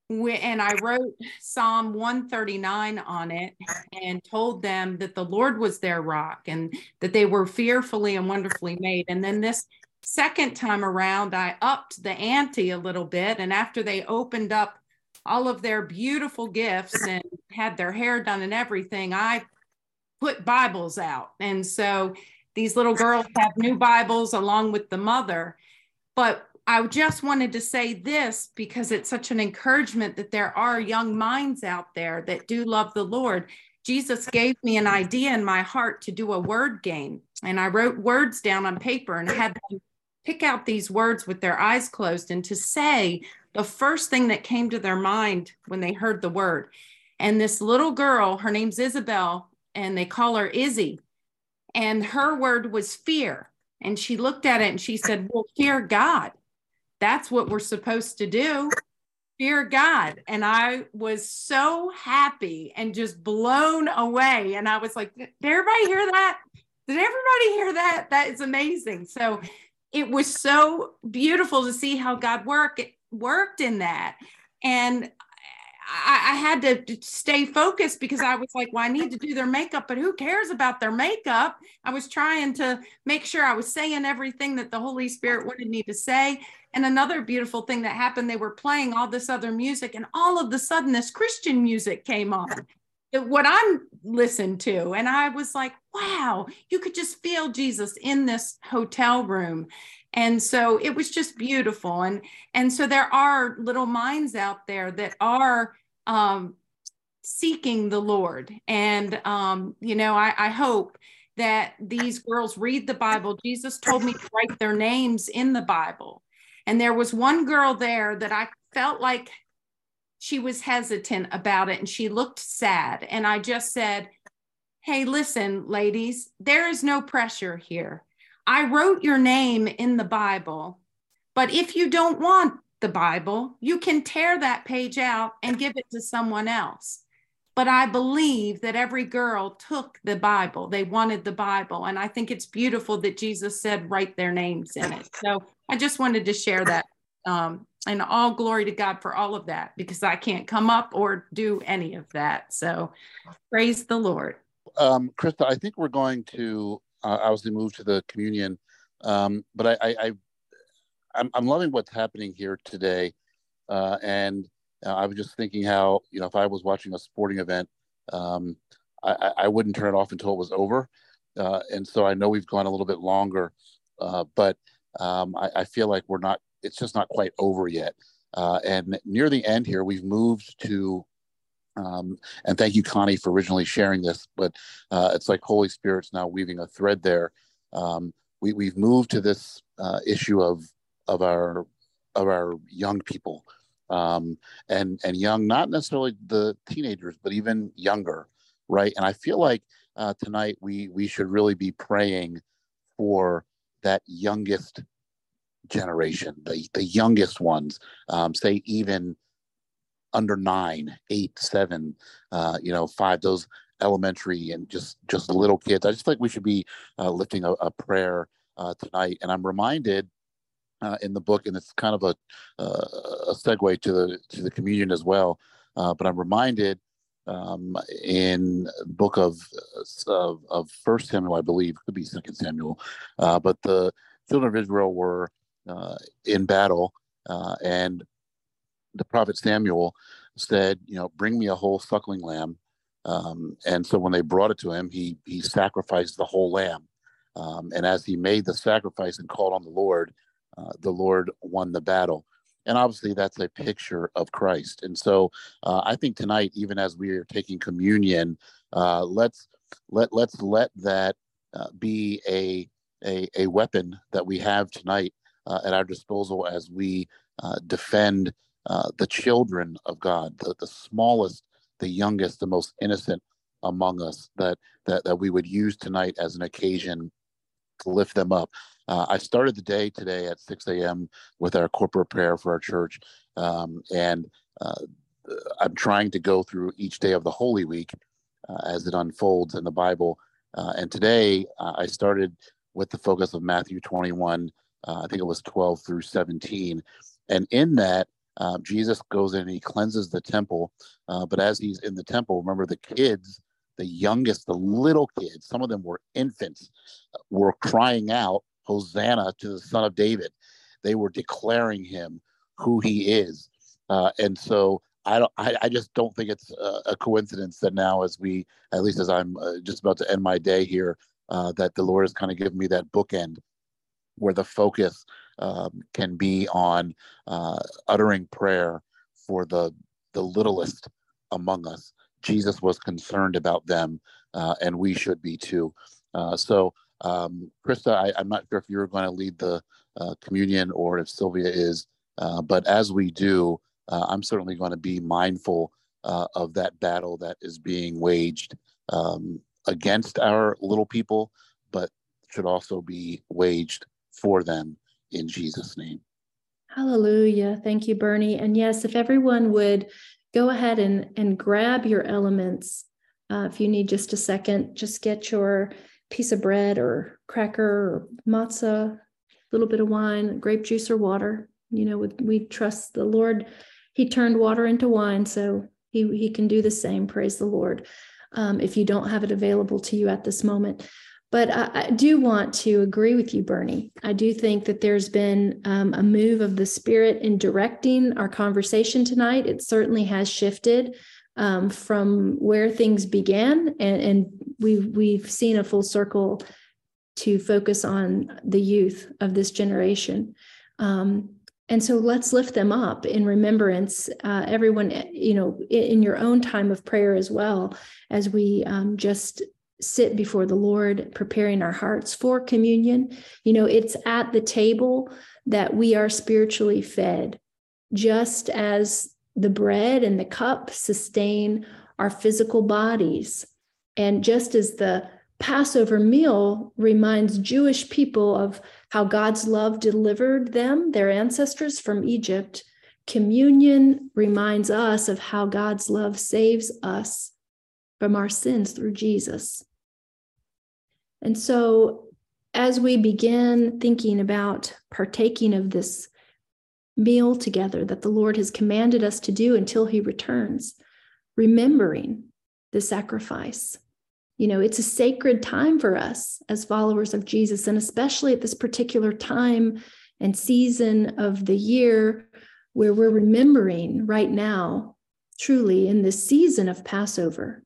Speaker 7: and I wrote Psalm 139 on it and told them that the Lord was their rock and that they were fearfully and wonderfully made. And then this second time around, I upped the ante a little bit. And after they opened up all of their beautiful gifts and had their hair done and everything, I put Bibles out. And so these little girls have new Bibles along with the mother. But I just wanted to say this because it's such an encouragement that there are young minds out there that do love the Lord. Jesus gave me an idea in my heart to do a word game. And I wrote words down on paper and had them pick out these words with their eyes closed and to say the first thing that came to their mind when they heard the word. And this little girl, her name's Isabel, and they call her Izzy. And her word was fear. And she looked at it and she said, Well, fear God. That's what we're supposed to do. Fear God. And I was so happy and just blown away. And I was like, Did everybody hear that? Did everybody hear that? That is amazing. So it was so beautiful to see how God worked worked in that. And I, I, had to stay focused because I was like, well, I need to do their makeup, but who cares about their makeup? I was trying to make sure I was saying everything that the Holy Spirit wanted me to say. And another beautiful thing that happened, they were playing all this other music, and all of a sudden, this Christian music came on. What I'm listening to. And I was like, wow, you could just feel Jesus in this hotel room and so it was just beautiful. And and so there are little minds out there that are um, seeking the lord. And um, you know I, I hope that these girls read the bible. Jesus told me to write their names in the bible. And there was one girl there that i felt like she was hesitant about it and she looked sad. And i just said hey listen ladies there is no pressure here I wrote your name in the Bible, but if you don't want the Bible, you can tear that page out and give it to someone else. But I believe that every girl took the Bible. They wanted the Bible. And I think it's beautiful that Jesus said, write their names in it. So I just wanted to share that. Um, and all glory to God for all of that because I can't come up or do any of that. So praise the Lord.
Speaker 4: Um, Krista, I think we're going to uh, obviously moved to the communion. Um, but I, I, I I'm, I'm loving what's happening here today, uh, and uh, I was just thinking how you know if I was watching a sporting event, um, I, I wouldn't turn it off until it was over, uh, and so I know we've gone a little bit longer, uh, but um, I, I, feel like we're not. It's just not quite over yet. Uh, and near the end here, we've moved to um, and thank you, Connie, for originally sharing this. But uh, it's like Holy Spirit's now weaving a thread there. Um, we, we've moved to this uh, issue of of our of our young people, um, and and young, not necessarily the teenagers, but even younger, right? And I feel like uh, tonight we we should really be praying for that youngest generation, the the youngest ones, um, say even under nine, eight, seven, uh, you know, five, those elementary and just just little kids. I just think we should be uh, lifting a, a prayer uh, tonight. And I'm reminded uh, in the book, and it's kind of a uh, a segue to the to the communion as well. Uh, but I'm reminded um, in the book of of, of First Samuel, I believe, could be Second Samuel, uh, but the children of Israel were in battle, and the prophet Samuel said, you know, bring me a whole suckling lamb. Um, and so when they brought it to him, he he sacrificed the whole lamb. Um, and as he made the sacrifice and called on the Lord, uh, the Lord won the battle. And obviously, that's a picture of Christ. And so, uh, I think tonight, even as we are taking communion, uh, let's let let's let that uh, be a, a a weapon that we have tonight uh, at our disposal as we uh, defend uh, the children of God, the, the smallest, the youngest, the most innocent among us, that, that, that we would use tonight as an occasion to lift them up. Uh, I started the day today at 6 a.m. with our corporate prayer for our church. Um, and uh, I'm trying to go through each day of the Holy Week uh, as it unfolds in the Bible. Uh, and today I started with the focus of Matthew 21, I think it was 12 through 17. And in that, uh, Jesus goes in and he cleanses the temple. Uh, but as he's in the temple, remember the kids, the youngest, the little kids, some of them were infants, were crying out, Hosanna to the Son of David. They were declaring him who he is. Uh, and so I don't. I, I just don't think it's a, a, coincidence that now, as we, at least as I'm uh, just about to end my day here, uh, that the Lord has kind of given me that bookend, where the focus um, can be on uh, uttering prayer for the the littlest among us. Jesus was concerned about them, uh, and we should be too. Uh, so, um, Krista, I, am not sure if you're going to lead the uh, communion or if Sylvia is, but as we do uh, I'm certainly going to be mindful uh, of that battle that is being waged um, against our little people, but should also be waged for them in Jesus' name.
Speaker 2: Hallelujah. Thank you, Bernie. And yes, if everyone would go ahead and, and grab your elements, uh, if you need just a second, just get your piece of bread or cracker or matzah, a little bit of wine, grape juice or water. You know, we trust the Lord he turned water into wine, so he, he can do the same. Praise the Lord. Um, if you don't have it available to you at this moment. But I, I, do want to agree with you, Bernie. I do think that there's been um, a move of the Spirit in directing our conversation tonight. It certainly has shifted um, from where things began, and, and we've we've seen a full circle to focus on the youth of this generation. Um, and so let's lift them up in remembrance uh, everyone you know in, in, your own time of prayer as well as we um, just sit before the lord preparing our hearts for communion you know it's at the table that we are spiritually fed just as the bread and the cup sustain our physical bodies and just as the Passover meal reminds Jewish people of how God's love delivered them, their ancestors, from Egypt. Communion reminds us of how God's love saves us from our sins through Jesus. And so, as we begin thinking about partaking of this meal together that the Lord has commanded us to do until he returns, remembering the sacrifice you know, it's a sacred time for us as followers of Jesus, and especially at this particular time and season of the year where we're remembering right now, truly in this season of Passover.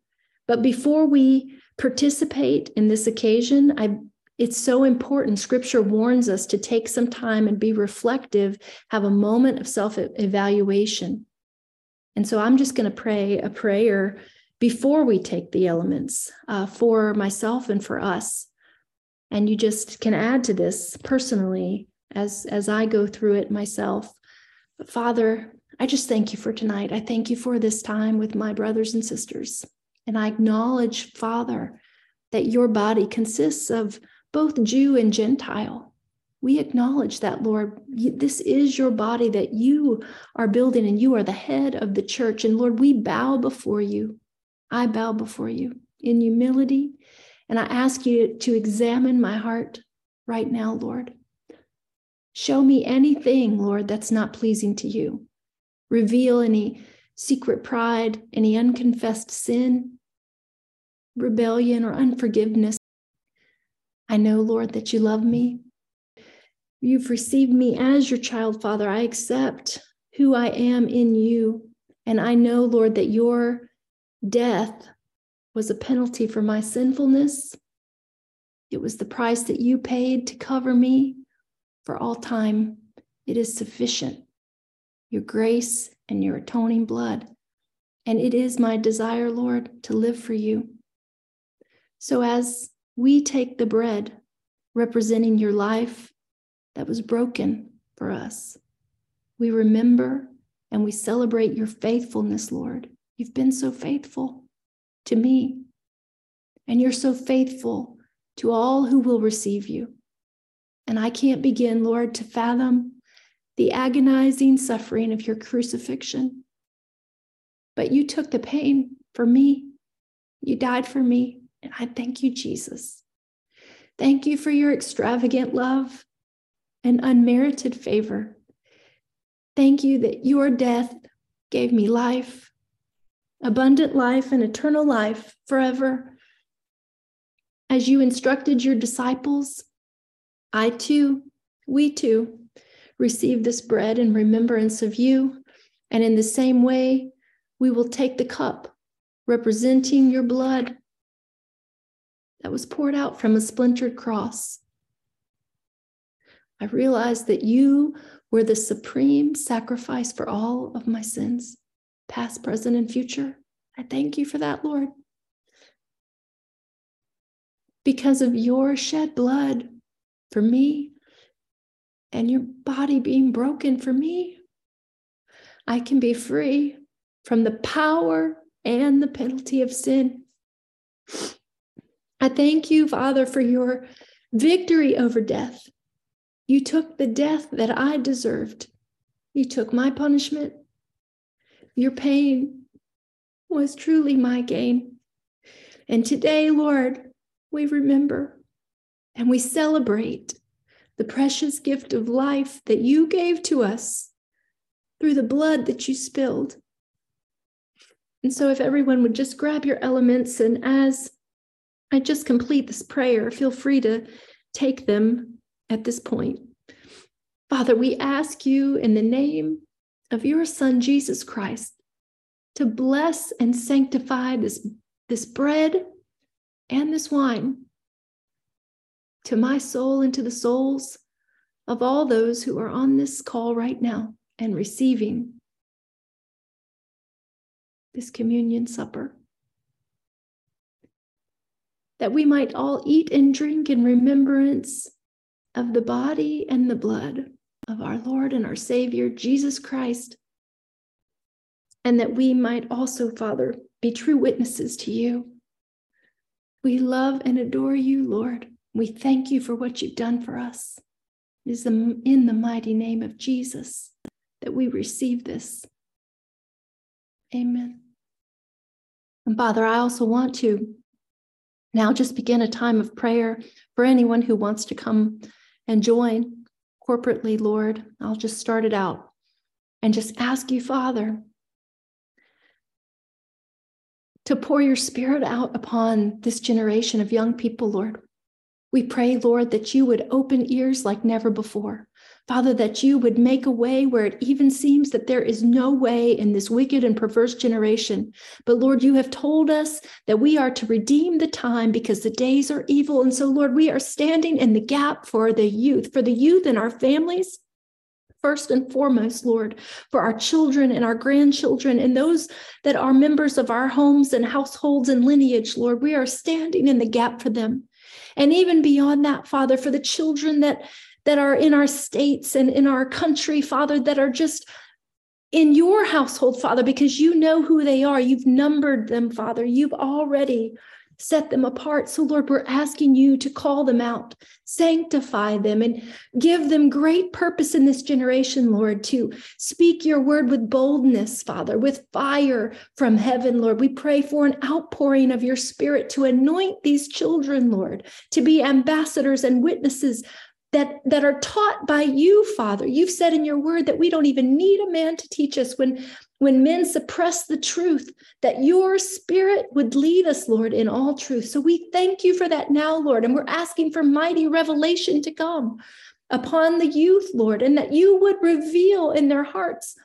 Speaker 2: But before we participate in this occasion, I it's so important. Scripture warns us to take some time and be reflective, have a moment of self evaluation. And so I'm just going to pray a prayer before we take the elements uh, for myself and for us. And you just can add to this personally as, as I go through it myself. But Father, I just thank you for tonight. I thank you for this time with my brothers and sisters. And I acknowledge, Father, that your body consists of both Jew and Gentile. We acknowledge that, Lord. This is your body that you are building, and you are the head of the church. And Lord, we bow before you. I bow before you in humility, and I ask you to examine my heart right now, Lord. Show me anything, Lord, that's not pleasing to you. Reveal any secret pride, any unconfessed sin, rebellion, or unforgiveness. I know, Lord, that you love me. You've received me as your child, Father. I accept who I am in you. And I know, Lord, that your Death was a penalty for my sinfulness. It was the price that you paid to cover me for all time. It is sufficient. Your grace and your atoning blood. And it is my desire, Lord, to live for you. So as we take the bread representing your life that was broken for us, we remember and we celebrate your faithfulness, Lord. You've been so faithful to me, and you're so faithful to all who will receive you. And I can't begin, Lord, to fathom the agonizing suffering of your crucifixion. But you took the pain for me. You died for me. And I thank you, Jesus. Thank you for your extravagant love and unmerited favor. Thank you that your death gave me life abundant life and eternal life forever. As you instructed your disciples, I too, we too, receive this bread in remembrance of you. And in the same way, we will take the cup representing your blood that was poured out from a splintered cross. I realize that you were the supreme sacrifice for all of my sins, past, present, and future. I thank you for that, Lord. Because of your shed blood for me and your body being broken for me, I can be free from the power and the penalty of sin. I thank you, Father, for your victory over death. You took the death that I deserved. You took my punishment. Your pain was truly my gain. And today, Lord, we remember and we celebrate the precious gift of life that you gave to us through the blood that you spilled. And so, if everyone would just grab your elements, and as I just complete this prayer, feel free to take them at this point. Father, we ask you in the name of your Son, Jesus Christ, to bless and sanctify this, this bread and this wine to my soul and to the souls of all those who are on this call right now and receiving this communion supper. That we might all eat and drink in remembrance of the body and the blood of our Lord and our Savior, Jesus Christ. And that we might also, Father, be true witnesses to you. We love and adore you, Lord. We thank you for what you've done for us. It is in the mighty name of Jesus that we receive this. Amen. And Father, I also want to now just begin a time of prayer for anyone who wants to come and join corporately, Lord. I'll just start it out and just ask you, Father, to pour your spirit out upon this generation of young people, Lord. We pray, Lord, that you would open ears like never before. Father, that you would make a way where it even seems that there is no way in this wicked and perverse generation. But Lord, you have told us that we are to redeem the time because the days are evil. And so, Lord, we are standing in the gap for the youth, for the youth in our families, first and foremost, Lord, for our children and our grandchildren and those that are members of our homes and households and lineage, Lord. We are standing in the gap for them. And even beyond that, Father, for the children that that are in our states and in our country, Father, that are just in your household, Father, because you know who they are. You've numbered them, Father. You've already set them apart. So, Lord, we're asking you to call them out, sanctify them, and give them great purpose in this generation, Lord, to speak your word with boldness, Father, with fire from heaven, Lord. We pray for an outpouring of your spirit to anoint these children, Lord, to be ambassadors and witnesses that that are taught by you father you've said in your word that we don't even need a man to teach us when when men suppress the truth that your spirit would lead us lord in all truth so we thank you for that now lord and we're asking for mighty revelation to come upon the youth lord and that you would reveal in their hearts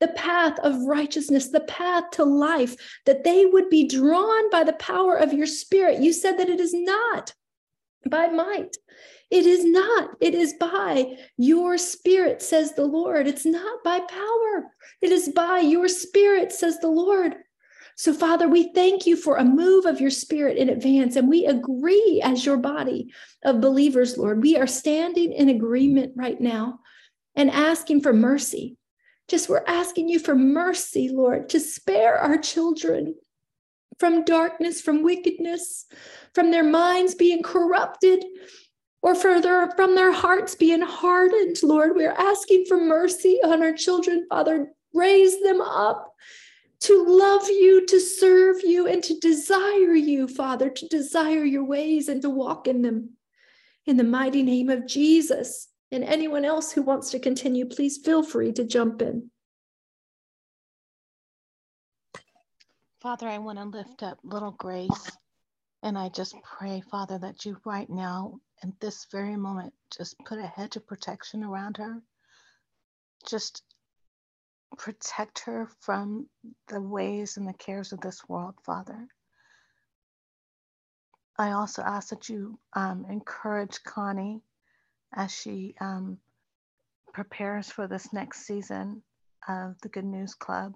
Speaker 2: the path of righteousness, the path to life, that they would be drawn by the power of your spirit. You said that it is not by might, it is not. It is by your spirit, says the Lord. It's not by power. It is by your spirit, says the Lord. So, Father, we thank you for a move of your spirit in advance, and we agree as your body of believers, Lord. We are standing in agreement right now and asking for mercy. Just we're asking you for mercy, Lord, to spare our children from darkness, from wickedness, from their minds being corrupted, or further from their hearts being hardened, Lord. We are asking for mercy on our children, Father. Raise them up to love you, to serve you, and to desire you, Father, to desire your ways and to walk in them. In the mighty name of Jesus. And anyone else who wants to continue, please feel free to jump in.
Speaker 8: Father, I want to lift up little Grace. And I just pray, Father, that you right now in this very moment, just put a hedge of protection around her. Just protect her from the ways and the cares of this world, Father. I also ask that you um, encourage Connie as she um, prepares for this next season of the Good News Club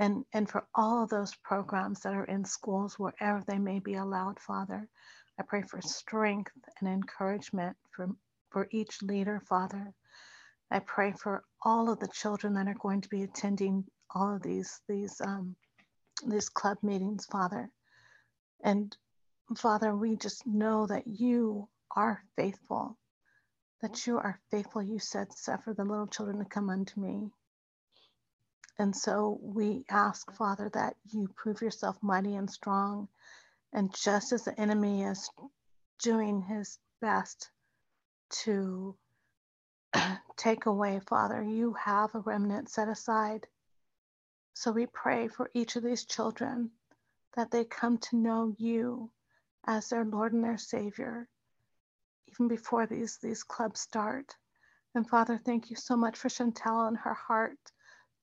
Speaker 8: and, and for all of those programs that are in schools, wherever they may be allowed, Father. I pray for strength and encouragement for, for each leader, Father. I pray for all of the children that are going to be attending all of these these um, these club meetings, Father. And Father, we just know that you are faithful, that you are faithful. You said, suffer the little children to come unto me. And so we ask, Father, that you prove yourself mighty and strong. And just as the enemy is doing his best to take away, Father, you have a remnant set aside. So we pray for each of these children that they come to know you as their Lord and their Savior, even before these, these clubs start. And Father, thank you so much for Chantel and her heart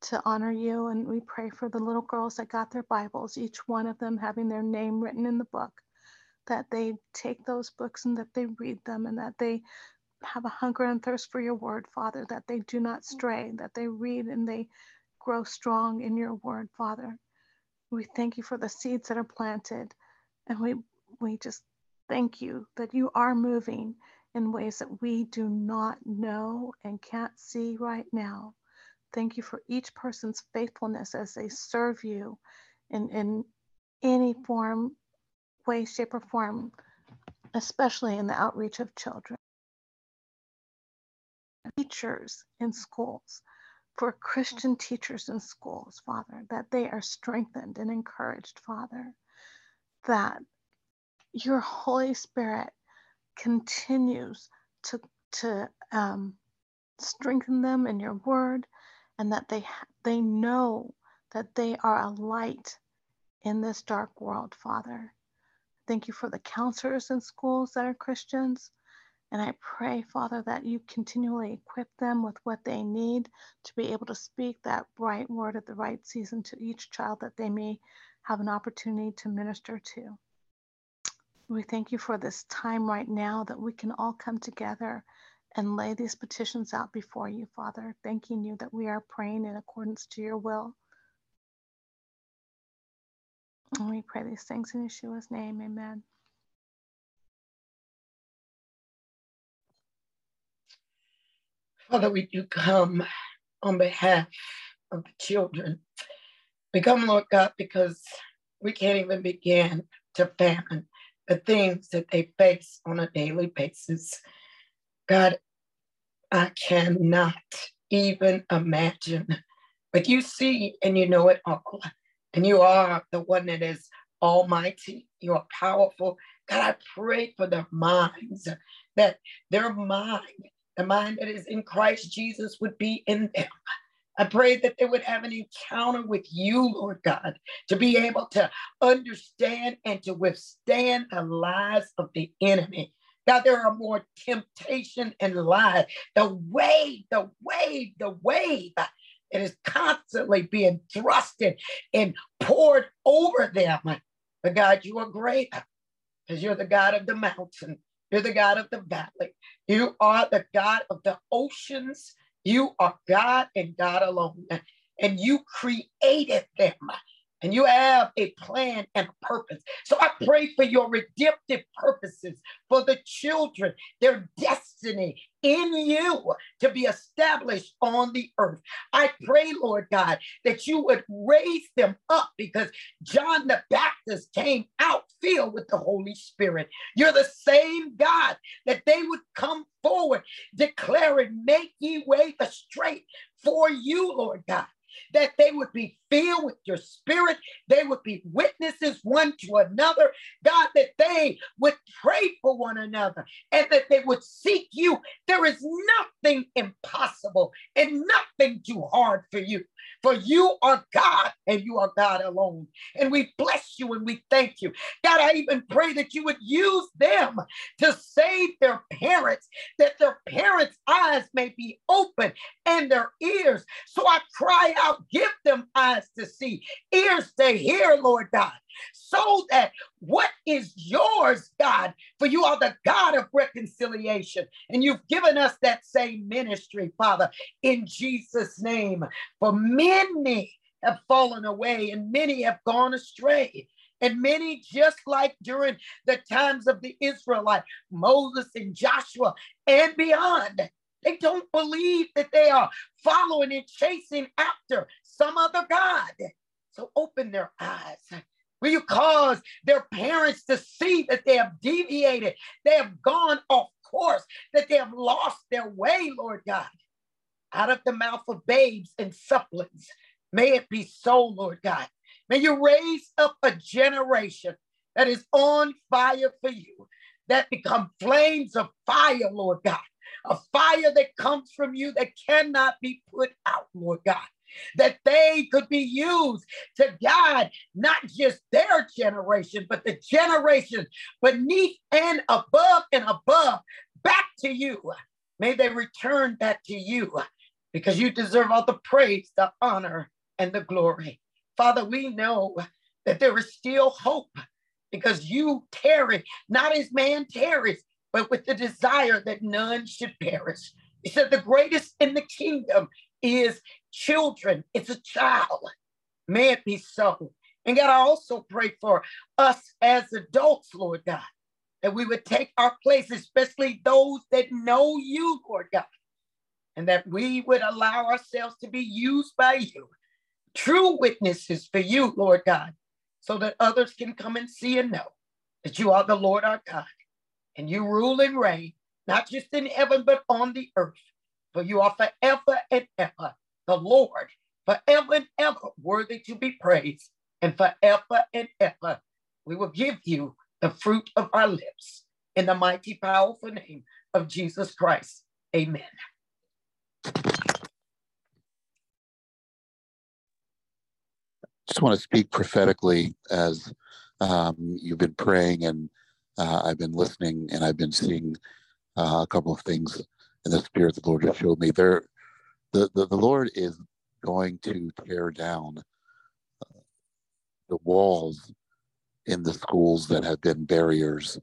Speaker 8: to honor you. And we pray for the little girls that got their Bibles, each one of them having their name written in the book, that they take those books and that they read them and that they have a hunger and thirst for your word, Father, that they do not mm. stray, that they read and they grow strong in your word, Father. We thank you for the seeds that are planted. And we we just thank you that you are moving in ways that we do not know and can't see right now. Thank you for each person's faithfulness as they serve you in, in any form, way, shape, or form, especially in the outreach of children. Teachers in schools, for Christian teachers in schools, Father, that they are strengthened and encouraged, Father, that your Holy Spirit continues to, to um, strengthen them in your word and that they, they know that they are a light in this dark world, Father. Thank you for the counselors in schools that are Christians. And I pray, Father, that you continually equip them with what they need to be able to speak that right word at the right season to each child that they may have an opportunity to minister to. We thank you for this time right now that we can all come together and lay these petitions out before you, Father, thanking you that we are praying in accordance to your will. And we pray these things in Yeshua's name. Amen.
Speaker 1: Father, we do come on behalf of the children. We come, Lord God, because we can't even begin to fathom the things that they face on a daily basis. God, I cannot even imagine, but you see and you know it all. And you are the one that is almighty. You are powerful. God, I pray for their minds, that their mind, the mind that is in Christ Jesus, would be in them. I pray that they would have an encounter with you, Lord God, to be able to understand and to withstand the lies of the enemy. God, there are more temptation and lies. The wave, the wave, the wave that is constantly being thrusted and poured over them. But God, you are greater because you're the God of the mountain. You're the God of the valley. You are the God of the oceans you are God and God alone. And you created them. And you have a plan and a purpose. So I mm. pray for your redemptive purposes for the children, their destiny in you to be established on the earth. I mm. pray, Lord God, that you would raise them up because John the Baptist came out filled with the Holy Spirit. You're the same God that they would come forward declaring, Make ye way the straight for you, Lord God that they would be filled with your spirit. They would be witnesses one to another. God, that they would pray for one another and that they would seek you. There is nothing impossible and nothing too hard for you. For you are God and you are God alone. And we bless you and we thank you. God, I even pray that you would use them to save their parents, that their parents' eyes may be open and their ears. So I cry out, give them eyes to see, ears to hear, Lord God so that what is yours, God, for you are the God of reconciliation, and you've given us that same ministry, Father, in Jesus' name. For many have fallen away, and many have gone astray. And many, just like during the times of the Israelite, Moses and Joshua and beyond, they don't believe that they are following and chasing after some other God. So open their eyes Will you cause their parents to see that they have deviated, they have gone off course, that they have lost their way, Lord God? Out of the mouth of babes and supplings, may it be so, Lord God. May you raise up a generation that is on fire for you, that become flames of fire, Lord God. A fire that comes from you that cannot be put out, Lord God that they could be used to guide not just their generation, but the generation beneath and above and above back to you. May they return that to you because you deserve all the praise, the honor, and the glory. Father, we know that there is still hope because you tarry, not as man tarries, but with the desire that none should perish. He said, The greatest in the kingdom is children. It's a child. May it be so. And God, I also pray for us as adults, Lord God, that we would take our place, especially those that know you, Lord God, and that we would allow ourselves to be used by you, true witnesses for you, Lord God, so that others can come and see and know that you are the Lord our God and you rule and reign, not just in heaven, but on the earth. For you are forever and ever the Lord, forever and ever worthy to be praised, and forever and ever we will give you the fruit of our lips. In the mighty, powerful name of Jesus Christ. Amen.
Speaker 4: Just want to speak prophetically as um, you've been praying and uh, I've been listening and I've been seeing uh, a couple of things in the spirit the Lord has showed me. There, the, the, the Lord is going to tear down uh, the walls in the schools that have been barriers,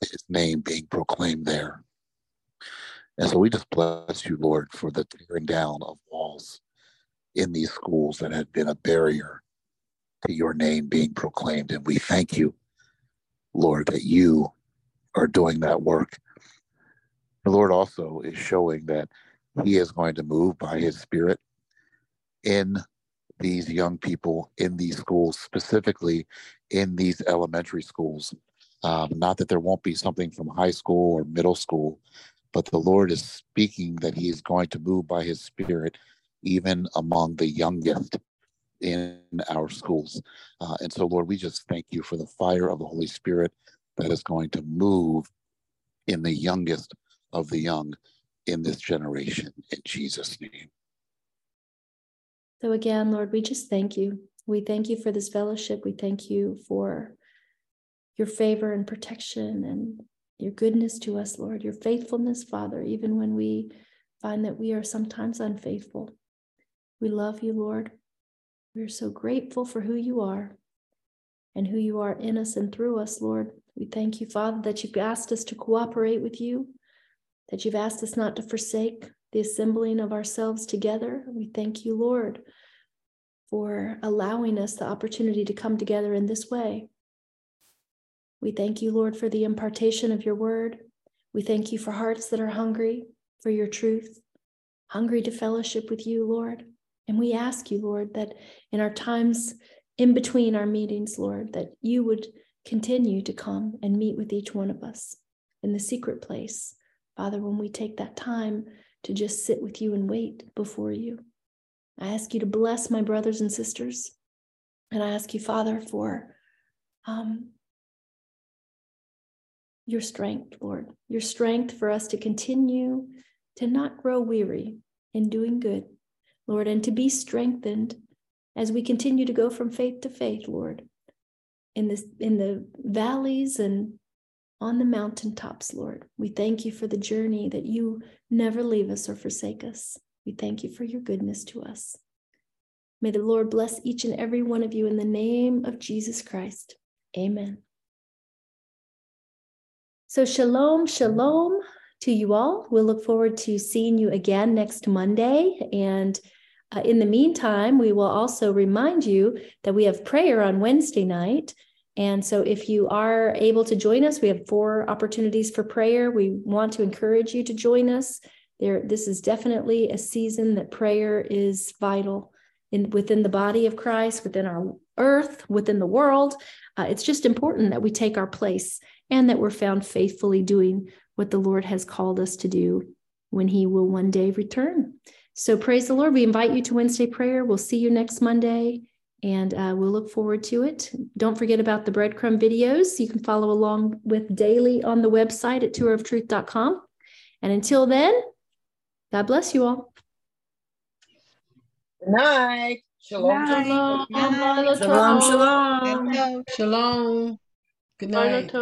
Speaker 4: his name being proclaimed there. And so we just bless you, Lord, for the tearing down of walls in these schools that had been a barrier to your name being proclaimed. And we thank you, Lord, that you are doing that work. The Lord also is showing that he is going to move by his spirit in these young people in these schools, specifically in these elementary schools. Um, not that there won't be something from high school or middle school, but the Lord is speaking that He is going to move by His Spirit even among the youngest in our schools. Uh, and so, Lord, we just thank you for the fire of the Holy Spirit that is going to move in the youngest of the young in this generation in Jesus' name.
Speaker 2: So, again, Lord, we just thank you. We thank you for this fellowship. We thank you for your favor and protection and your goodness to us, Lord, your faithfulness, Father, even when we find that we are sometimes unfaithful. We love you, Lord. We are so grateful for who you are and who you are in us and through us, Lord. We thank you, Father, that you've asked us to cooperate with you that you've asked us not to forsake the assembling of ourselves together. We thank you, Lord, for allowing us the opportunity to come together in this way. We thank you, Lord, for the impartation of your word. We thank you for hearts that are hungry for your truth, hungry to fellowship with you, Lord. And we ask you, Lord, that in our times in between our meetings, Lord, that you would continue to come and meet with each one of us in the secret place Father, when we take that time to just sit with you and wait before you. I ask you to bless my brothers and sisters. And I ask you, Father, for um, your strength, Lord, your strength for us to continue to not grow weary in doing good, Lord, and to be strengthened as we continue to go from faith to faith, Lord, in this in the valleys and on the mountaintops, Lord. We thank you for the journey that you never leave us or forsake us. We thank you for your goodness to us. May the Lord bless each and every one of you in the name of Jesus Christ. Amen. So, shalom, shalom to you all. We'll look forward to seeing you again next Monday. And uh, in the meantime, we will also remind you that we have prayer on Wednesday night. And so, if you are able to join us, we have four opportunities for prayer. We want to encourage you to join us. There, this is definitely a season that prayer is vital in within the body of Christ, within our earth, within the world. Uh, it's just important that we take our place and that we're found faithfully doing what the Lord has called us to do when He will one day return. So praise the Lord. We invite you to Wednesday prayer. We'll see you next Monday and uh, we'll look forward to it. Don't forget about the breadcrumb videos. You can follow along with daily on the website at tourofTruth.com. And until then, God bless you all.
Speaker 1: Good night. Shalom.
Speaker 2: Shalom.
Speaker 1: Shalom.
Speaker 2: Shalom.
Speaker 3: Shalom. Shalom. Good night.